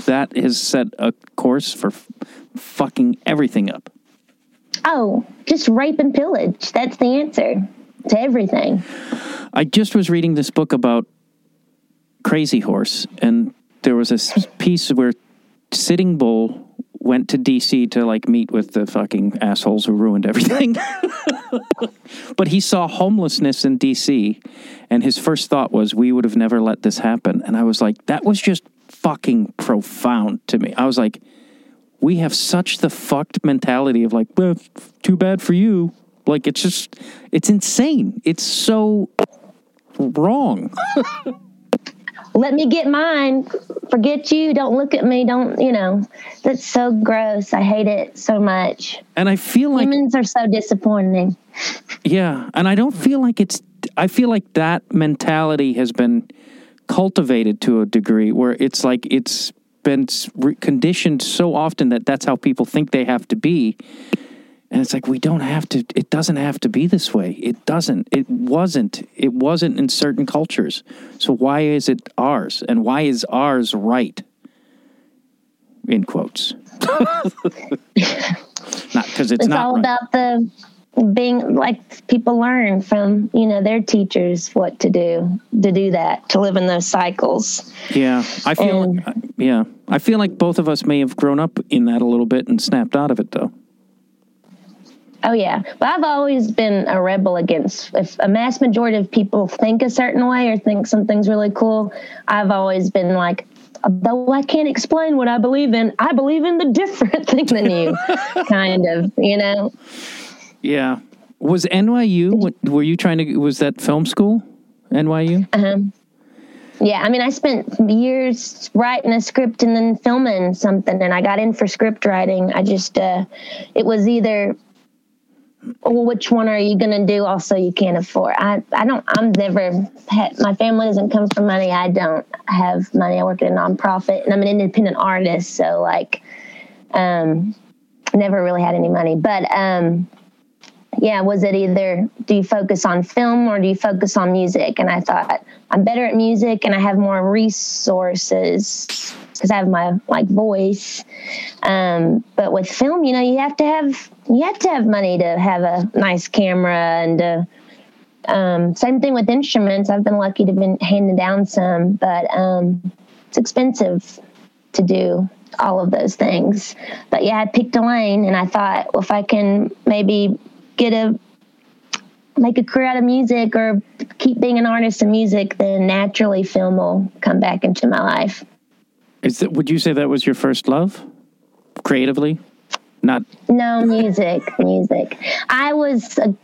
that has set a course for f- fucking everything up. oh just rape and pillage that's the answer to everything I just was reading this book about Crazy Horse, and there was a s- piece where Sitting Bull went to DC to like meet with the fucking assholes who ruined everything. but he saw homelessness in DC, and his first thought was, "We would have never let this happen." And I was like, that was just fucking profound to me. I was like, we have such the fucked mentality of like, well, too bad for you. Like it's just, it's insane. It's so wrong. let me get mine forget you don't look at me don't you know that's so gross i hate it so much And I feel like, humans are so disappointing yeah, and I don't feel like it's. I feel like that mentality has been cultivated to a degree where it's like it's been conditioned so often that that's how people think they have to be. And it's like we don't have to it doesn't have to be this way. It doesn't. It wasn't. It wasn't in certain cultures. So why is it ours? And why is ours right? In quotes. Not because it's, It's not all right. about the being like people learn from you know their teachers what to do to do that to live in those cycles. Yeah, I feel. And- yeah, I feel like both of us may have grown up in that a little bit and snapped out of it, though. Oh yeah, but I've always been a rebel against if a mass majority of people think a certain way or think something's really cool. I've always been like, though I can't explain what I believe in, I believe in the different thing than you, kind of, you know. Yeah. Was NYU? Were you trying to? Was that film school? NYU? Um, yeah, I mean, I spent years writing a script and then filming something, and I got in for script writing. I just, uh, it was either, well, which one are you going to do? Also, you can't afford. I, I don't. I'm never. My family doesn't come from money. I don't have money. I work at a nonprofit, and I'm an independent artist. So, like, um, never really had any money. But um, yeah, was it either do you focus on film or do you focus on music? And I thought I'm better at music and I have more resources because I have my like voice. Um, but with film, you know, you have to have you have to have money to have a nice camera and um, same thing with instruments. I've been lucky to been handed down some, but um, it's expensive to do all of those things. But yeah, I picked a lane and I thought, well, if I can maybe get a make a career out of music or keep being an artist in music, then naturally film will come back into my life. Is that? Would you say that was your first love, creatively? Not. No, music, music. I was a,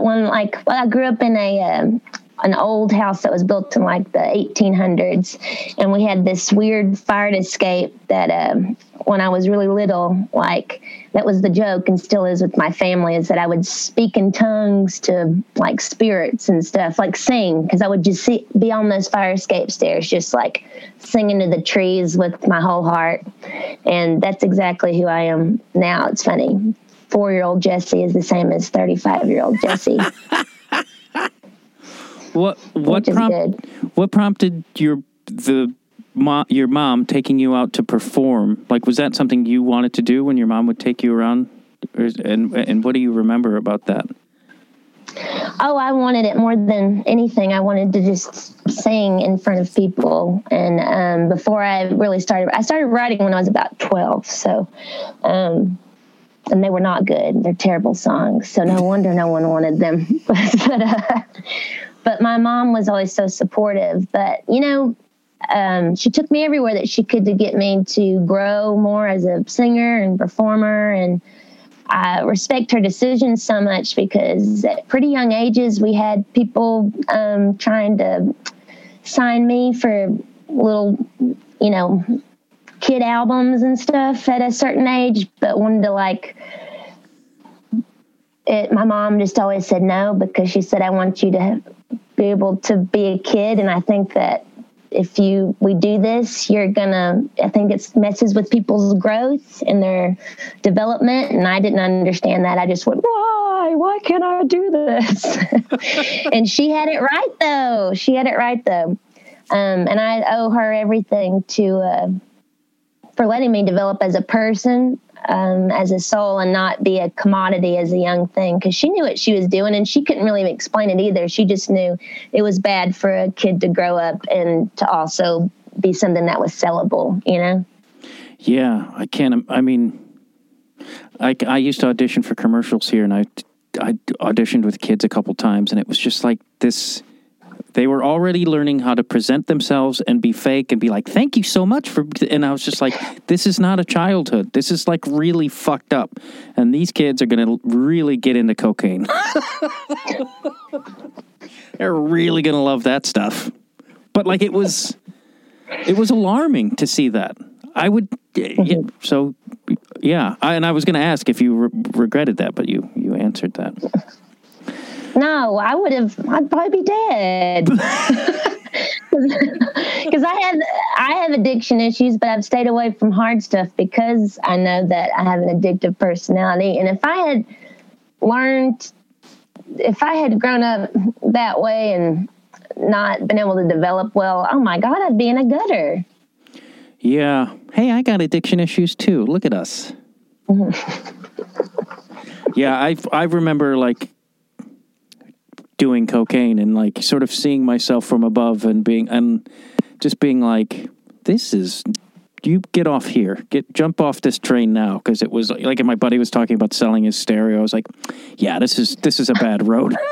when like well, I grew up in a um, an old house that was built in like the 1800s, and we had this weird fire escape that um, when I was really little, like that was the joke, and still is with my family, is that I would speak in tongues to like spirits and stuff, like sing, because I would just see, be on those fire escape stairs, just like singing to the trees with my whole heart, and that's exactly who I am now. It's funny. Four year old Jesse is the same as 35 year old Jesse. What? What Which prompt? What prompted your the mo- your mom taking you out to perform? Like, was that something you wanted to do when your mom would take you around? Or, and and what do you remember about that? Oh, I wanted it more than anything. I wanted to just sing in front of people. And um, before I really started, I started writing when I was about 12. So, um, and they were not good. They're terrible songs. So no wonder no one wanted them. but, uh, but my mom was always so supportive. But, you know, um, she took me everywhere that she could to get me to grow more as a singer and performer. And I respect her decisions so much because at pretty young ages, we had people um, trying to sign me for little, you know, kid albums and stuff at a certain age, but wanted to like, it, my mom just always said no because she said, I want you to be able to be a kid. And I think that if you we do this you're gonna i think it messes with people's growth and their development. And i didn't understand that. I just went why? Why can't i do this? And she had it right though. She had it right though. Um, and i owe her everything to uh, for letting me develop as a person um, as a soul and not be a commodity as a young thing because she knew what she was doing and she couldn't really explain it either. She just knew it was bad for a kid to grow up and to also be something that was sellable, you know? Yeah, I can't. I mean, I, I used to audition for commercials here, and I I auditioned with kids a couple times, and it was just like this. They were already learning how to present themselves and be fake and be like, "Thank you so much for." And I was just like, "This is not a childhood. This is like really fucked up." And these kids are going to really get into cocaine. They're really going to love that stuff. But like, it was, it was alarming to see that. I would, yeah, so yeah. I, and I was going to ask if you re- regretted that, but you you answered that. No, I would have, I'd probably be dead. Because I have, I have addiction issues, but I've stayed away from hard stuff because I know that I have an addictive personality. And if I had learned if I had grown up that way and not been able to develop well, oh my God, I'd be in a gutter. Yeah. Hey, I got addiction issues too. Look at us. Mm-hmm. yeah, I I remember like doing cocaine and like sort of seeing myself from above and being and just being like, this is you get off here, get jump off this train now because it was like and my buddy was talking about selling his stereo. I was like, yeah, this is this is a bad road.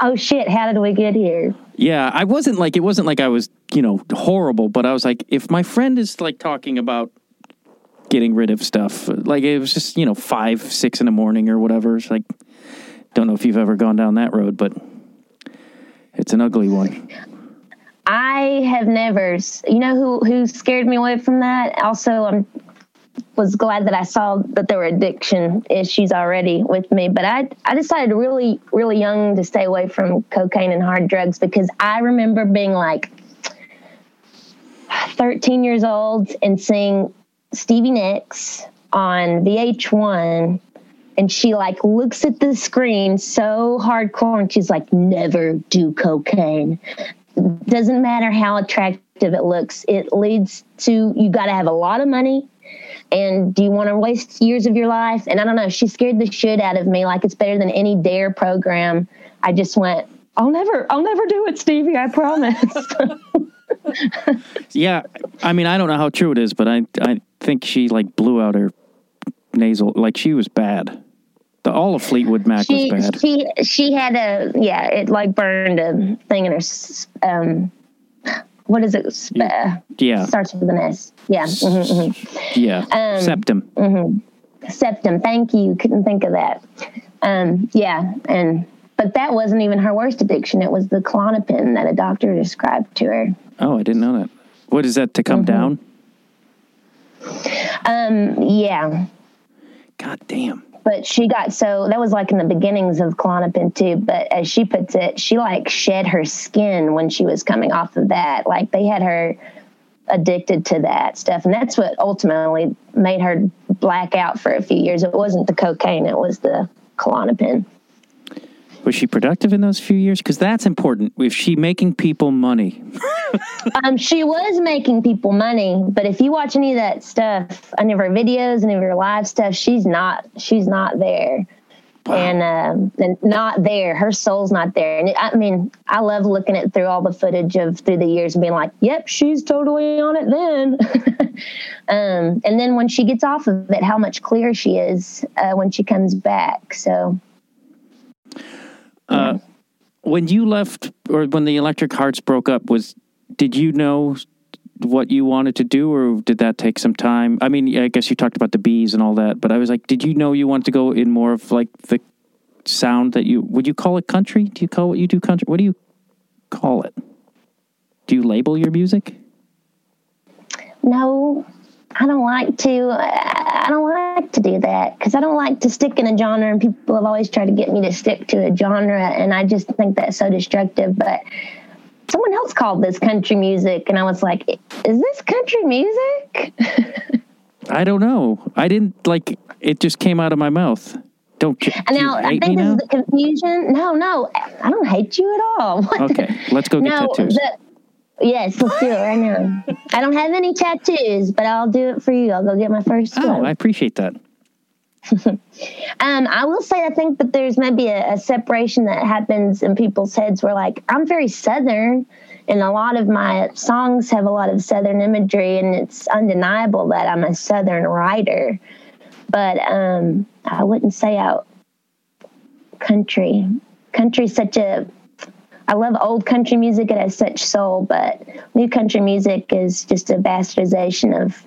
Oh shit, how did we get here? Yeah, I wasn't like it wasn't like I was, you know, horrible, but I was like if my friend is like talking about getting rid of stuff, like it was just, you know, 5, 6 in the morning or whatever. It's like don't know if you've ever gone down that road, but it's an ugly one. I have never, you know, who who scared me away from that. Also, I'm was glad that I saw that there were addiction issues already with me. But I I decided really really young to stay away from cocaine and hard drugs because I remember being like 13 years old and seeing Stevie Nicks on VH1 and she like looks at the screen so hardcore and she's like never do cocaine. Doesn't matter how attractive it looks it leads to you got to have a lot of money. And do you want to waste years of your life? And i don't know she scared the shit out of me like it's better than any dare program. I just went i'll never i'll never do it stevie i promise. Yeah, I mean, I don't know how true it is, but I I think she like blew out her nasal like she was bad. The all of Fleetwood Mac she was bad. she she had a yeah it like burned a thing in her um what is it Sp- uh, Yeah. starts with an s yeah mhm, mhm. Yeah. Um, Septum. septum thank you couldn't think of that um yeah and but that wasn't even her worst addiction it was the clonopin that a doctor described to her Oh, I didn't know that. What is that to come Mm-hmm. down? um yeah God damn. But she got so that was like in the beginnings of Klonopin too. But as she puts it, she like shed her skin when she was coming off of that. Like they had her addicted to that stuff, and that's what ultimately made her black out for a few years. It wasn't the cocaine; it was the Klonopin. Was she productive in those few years? Because that's important. If she making people money, Um, she was making people money, but if you watch any of that stuff, any of her videos, any of her live stuff, she's not. She's not there. and um, and not there. Her soul's not there. And it, I mean, I love looking at through all the footage of through the years and being like, "Yep, she's totally on it." Then, um, and then when she gets off of it, how much clearer she is uh, when she comes back. So, Uh, when you left or when the Electric Hearts broke up, was did you know what you wanted to do, or did that take some time? I mean, I guess you talked about the bees and all that, but I was like, did you know you wanted to go in more of like the sound that you would you call it country? Do you call what you do country? What do you call it? Do you label your music? no, I don't like to. I I don't like to do that because I don't like to stick in a genre, and people have always tried to get me to stick to a genre, and I just think that's so destructive. But someone else called this country music, and I was like, "Is this country music?" I don't know. I didn't like it. Just came out of my mouth. Don't you, And do you now I think this now? is the confusion. No, no, I don't hate you at all. Okay, let's go get no, tattoos. the- yes, let's do it right now. I don't have any tattoos, but I'll do it for you. I'll go get my first oh, one. I appreciate that. Um, I will say I think that there's maybe a, a separation that happens in people's heads where like I'm very southern and a lot of my songs have a lot of southern imagery and it's undeniable that I'm a southern writer. But um, I wouldn't say out country. Country's such a I love old country music. It has such soul, but new country music is just a bastardization of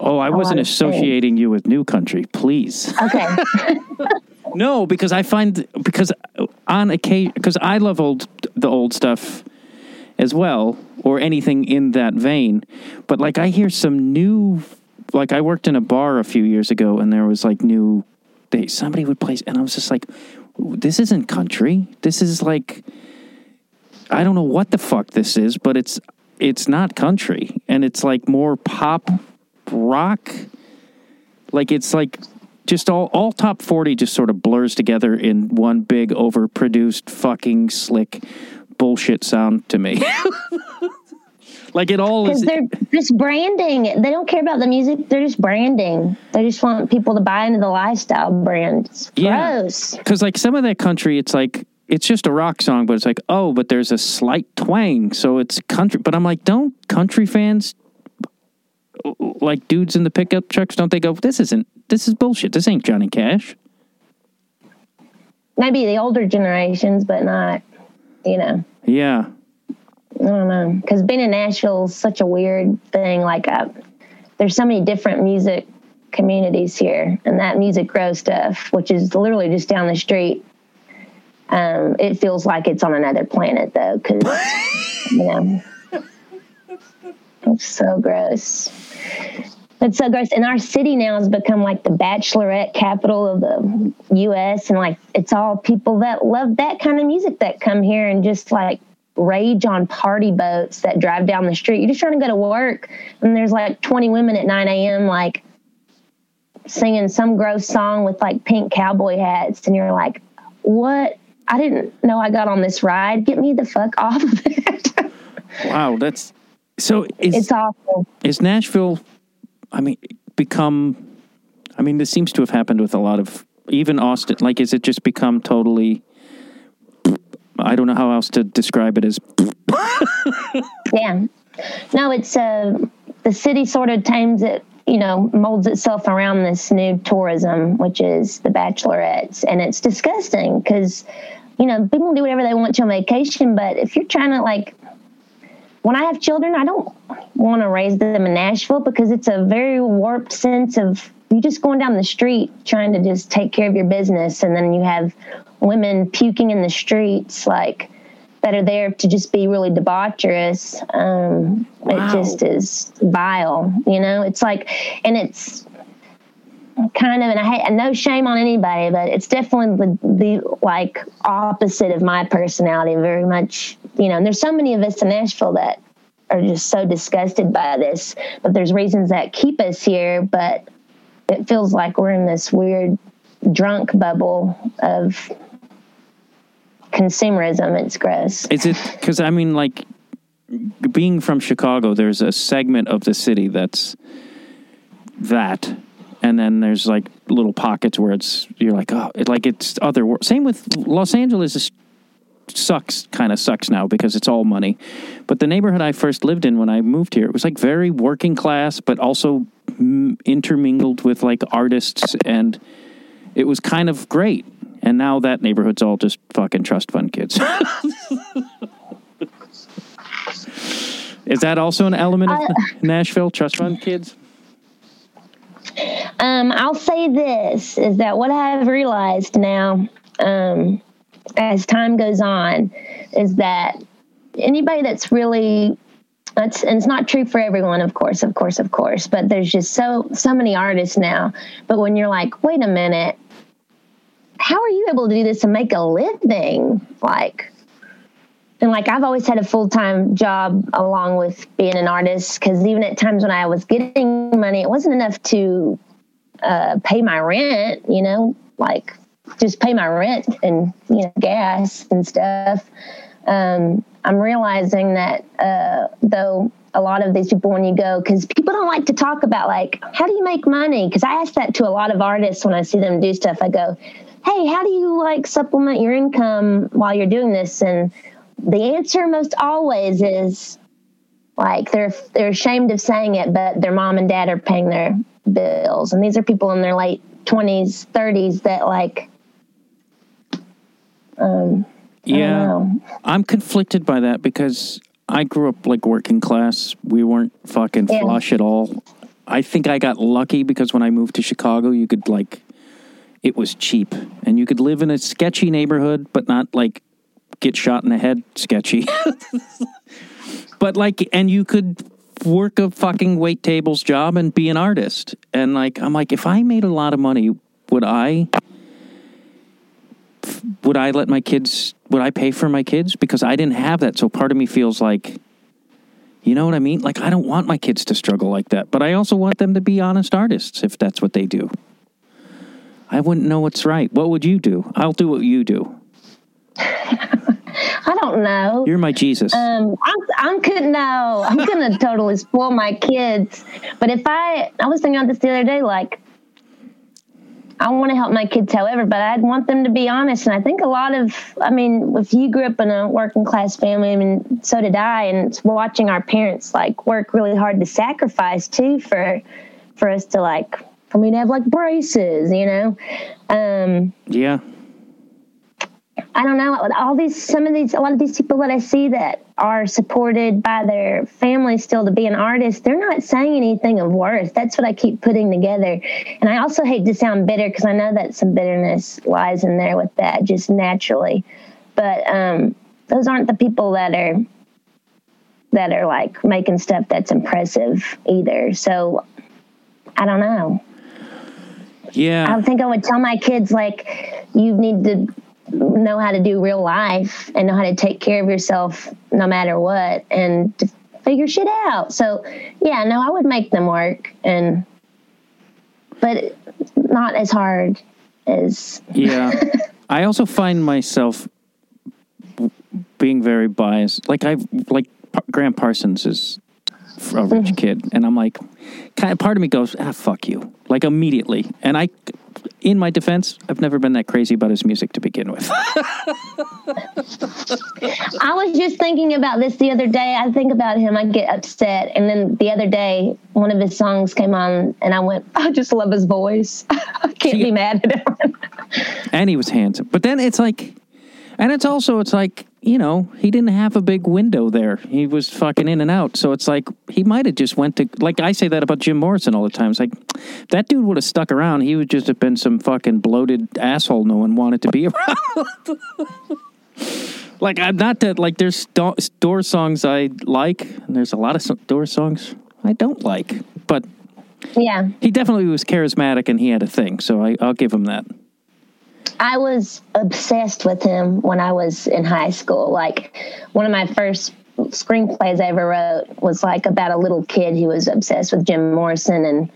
Oh, I wasn't associating you with new country, please. okay. No, because I find because on occasion because I love old the old stuff as well or anything in that vein, but like I hear some new like I worked in a bar a few years ago and there was like new they somebody would play and I was just like this isn't country. This is like I don't know what the fuck this is, but it's it's not country and it's like more pop rock like it's like just all all top forty just sort of blurs together in one big overproduced fucking slick bullshit sound to me. like it all is. they're just branding. They don't care about the music. They're just branding. They just want people to buy into the lifestyle brand. It's Yeah. gross. Because like some of that country, it's like it's just a rock song, but it's like oh, but there's a slight twang, so it's country. But I'm like, don't country fans like dudes in the pickup trucks? Don't they go? This isn't. This is bullshit. This ain't Johnny Cash. Maybe the older generations, but not, you know. Yeah, I don't know. Because being in Nashville is such a weird thing. Like, uh, there's so many different music communities here, and that Music Row stuff, which is literally just down the street. Um, it feels like it's on another planet, though, because you know, it's so gross. It's so gross. And our city now has become like the bachelorette capital of the U.S. And like, it's all people that love that kind of music that come here and just like rage on party boats that drive down the street. You're just trying to go to work, and there's like 20 women at 9 a.m. like singing some gross song with like pink cowboy hats, and you're like, "What? I didn't know I got on this ride. Get me the fuck off of it." wow, that's so. Is it's awful. is Nashville? I mean, become. I mean, this seems to have happened with a lot of even Austin. Like, is it just become totally? I don't know how else to describe it as. Yeah. No, it's uh, the city sort of tames it, you know, molds itself around this new tourism, which is the bachelorettes. And it's disgusting because, you know, people do whatever they want to on vacation. But if you're trying to, like, when I have children, I don't want to raise them in Nashville because it's a very warped sense of you just going down the street trying to just take care of your business. And then you have women puking in the streets, like, that are there to just be really debaucherous. Um, Wow. It just is vile, you know. It's like, and it's kind of, and I had no shame on anybody, but it's definitely the, the like opposite of my personality. Very much, you know. And there's so many of us in Nashville that are just so disgusted by this, but there's reasons that keep us here. But it feels like we're in this weird drunk bubble of consumerism. It's gross. Is it because I mean, like, being from Chicago, there's a segment of the city that's that, and then there's like little pockets where it's you're like, oh, it, like it's other. Same with Los Angeles. Is, sucks kind of sucks now because it's all money but the neighborhood i first lived in when i moved here it was like very working class but also intermingled with like artists and it was kind of great and now that neighborhood's all just fucking trust fund kids Is that also an element of Nashville trust fund kids? Um, I'll say this is that what I have realized now, um, as time goes on, is that anybody that's really that's and it's not true for everyone, of course, of course, of course, but there's just so so many artists now. But when you're like, wait a minute, how are you able to do this and make a living? Like and like I've always had a full time job along with being an artist because even at times when I was getting money, it wasn't enough to uh, pay my rent. You know, like just pay my rent and you know gas and stuff. Um, I'm realizing that uh, though a lot of these people when you go because people don't like to talk about like how do you make money because I ask that to a lot of artists when I see them do stuff. I go, hey, how do you like supplement your income while you're doing this and the answer most always is like they're they're ashamed of saying it, but their mom and dad are paying their bills, and these are people in their late twenties, thirties that like, um, Yeah. I'm conflicted by that because I grew up like working class. We weren't fucking Yeah. flush at all. I think I got lucky because when I moved to Chicago, you could like, it was cheap and you could live in a sketchy neighborhood, but not like get shot in the head sketchy. but like, and you could work a fucking wait tables job and be an artist. And like, I'm like, if I made a lot of money, would I would I let my kids would I pay for my kids because I didn't have that so part of me feels like you know what I mean like I don't want my kids to struggle like that but I also want them to be honest artists if that's what they do I wouldn't know what's right. What would you do? I'll do what you do. I don't know. You're my Jesus. Um, I'm, I'm couldn't no. I'm gonna totally spoil my kids. But if I, I was thinking about this the other day, like, I want to help my kids, however, but I'd want them to be honest. And I think a lot of, I mean, if you grew up in a working class family, I mean, so did I, and it's watching our parents like work really hard to sacrifice too for, for us to like, for me to have like braces, you know. Um, yeah. I don't know. All these, some of these, a lot of these people that I see that are supported by their family still to be an artist, they're not saying anything of worth. That's what I keep putting together. And I also hate to sound bitter because I know that some bitterness lies in there with that just naturally. But um, those aren't the people that are that are like making stuff that's impressive either. So I don't know. Yeah. I think I would tell my kids like you need to know how to do real life and know how to take care of yourself no matter what and figure shit out. So yeah, no, I would make them work and but not as hard as Yeah. I also find myself being very biased. Like I like Gram Parsons is a rich kid, and I'm like, kind of part of me goes, ah, fuck you, like immediately. And I, in my defense, I've never been that crazy about his music to begin with. I was just thinking about this the other day. I think about him, I get upset. And then the other day, one of his songs came on, and I went, I just love his voice. I can't See- be mad at him. and he was handsome. But then it's like, and it's also it's like you know he didn't have a big window there. He was fucking in and out. So it's like he might have just went to like I say that about Jim Morrison all the time. It's like that dude would have stuck around. He would just have been some fucking bloated asshole no one wanted to be around. like I'm not that like there's sto- door songs I like. And there's a lot of so- door songs I don't like, but yeah. he definitely was charismatic and he had a thing. So I, I'll give him that. I was obsessed with him when I was in high school. Like one of my first screenplays I ever wrote was like about a little kid who was obsessed with Jim Morrison and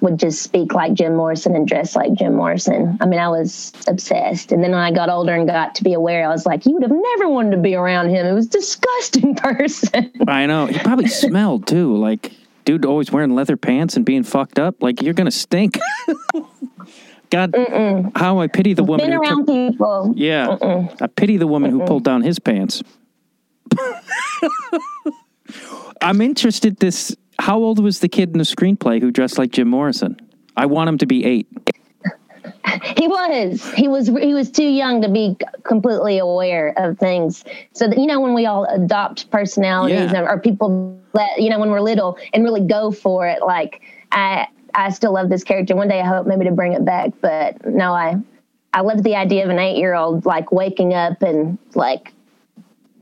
would just speak like Jim Morrison and dress like Jim Morrison. I mean, I was obsessed. And then when I got older and got to be aware, I was like, you would have never wanted to be around him. It was a disgusting person. I know. He probably smelled too. Like, dude always wearing leather pants and being fucked up. Like, you're going to stink. God, how I pity the woman. Been around took- people. yeah. I pity the woman who pulled down his pants. I'm interested this. How old was the kid in the screenplay who dressed like Jim Morrison? I want him to be eight. He was. He was. He was too young to be completely aware of things. So that, you know, when we all adopt personalities Yeah. or, or people that you know when we're little and really go for it. Like I, I still love this character. One day I hope maybe to bring it back, but no, I, I love the idea of an eight-year-old like waking up and like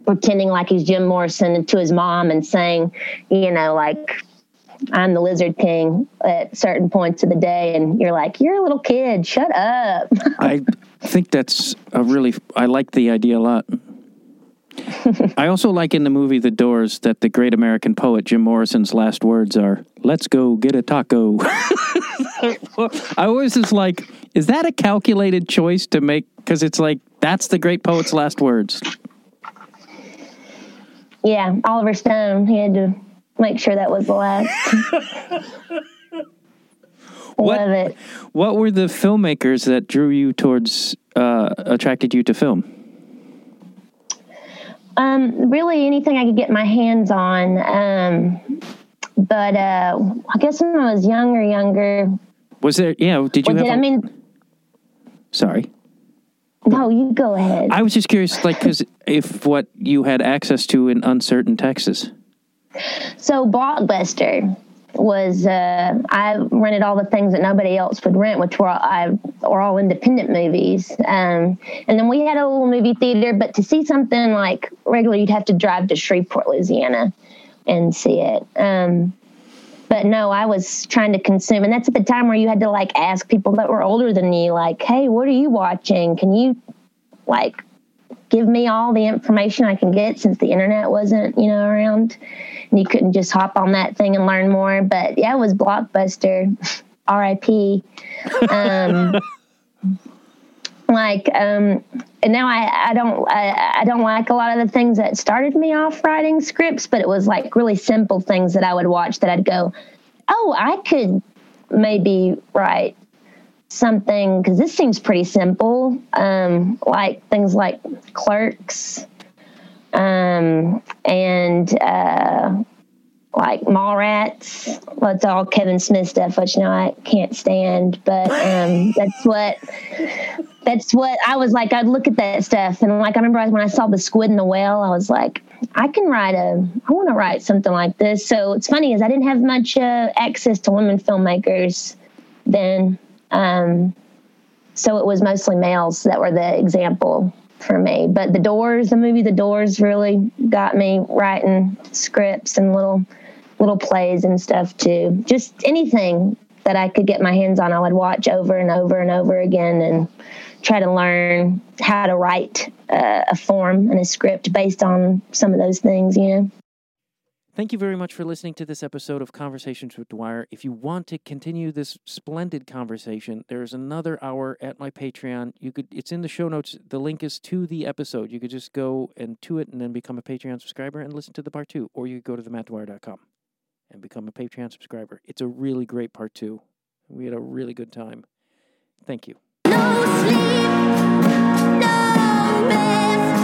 pretending like he's Jim Morrison to his mom and saying, you know, like I'm the Lizard King at certain points of the day, and you're like, you're a little kid, shut up. I think that's a really. I like the idea a lot. I also like in the movie The Doors that the great American poet Jim Morrison's last words are "Let's go get a taco." I always was like, is that a calculated choice to make? Because it's like that's the great poet's last words. yeah, Oliver Stone, he had to make sure that was the last. What- Love it. What were the filmmakers that drew you towards, uh, attracted you to film? Um, really anything I could get my hands on. Um, but uh, I guess when I was younger, younger, Was there? Yeah. Did you well, have? did, a- I mean, sorry. no, you go ahead. I was just curious, like, because if what you had access to in Uncertain Texas. So Blockbuster was uh, I rented all the things that nobody else would rent, which were all, I were all independent movies. Um, and then we had a little movie theater, but to see something like regular, you'd have to drive to Shreveport, Louisiana, and see it. Um, but no, I was trying to consume, and that's at the time where you had to like ask people that were older than you, like, "Hey, what are you watching? Can you like give me all the information I can get since the internet wasn't, you know, around and you couldn't just hop on that thing and learn more. But yeah, it was Blockbuster, RIP. Um, like um and now I, I don't I, I don't like a lot of the things that started me off writing scripts, but it was like really simple things that I would watch that I'd go, oh, I could maybe write something because this seems pretty simple. Um, like things like clerks, um, and uh, like Mallrats. Well, it's all Kevin Smith stuff, which you know I can't stand, but um, that's what that's what I was like. I'd look at that stuff, and like I remember when I saw the squid and the whale, I was like, I can write a, I want to write something like this. So it's funny is I didn't have much uh, access to women filmmakers then, um, so it was mostly males that were the example for me. But The Doors, the movie The Doors, really got me writing scripts and little little plays and stuff too. Just anything that I could get my hands on, I would watch over and over and over again and try to learn how to write uh, a form and a script based on some of those things, you know. Thank you very much for listening to this episode of Conversations with Dwyer. If you want to continue this splendid conversation, there is another hour at my Patreon. You could it's in the show notes. The link is to the episode. You could just go and to it and then become a Patreon subscriber and listen to the part two. Or you could go to themattdwyer.com and become a Patreon subscriber. It's a really great part two. We had a really good time. Thank you. No sleep, no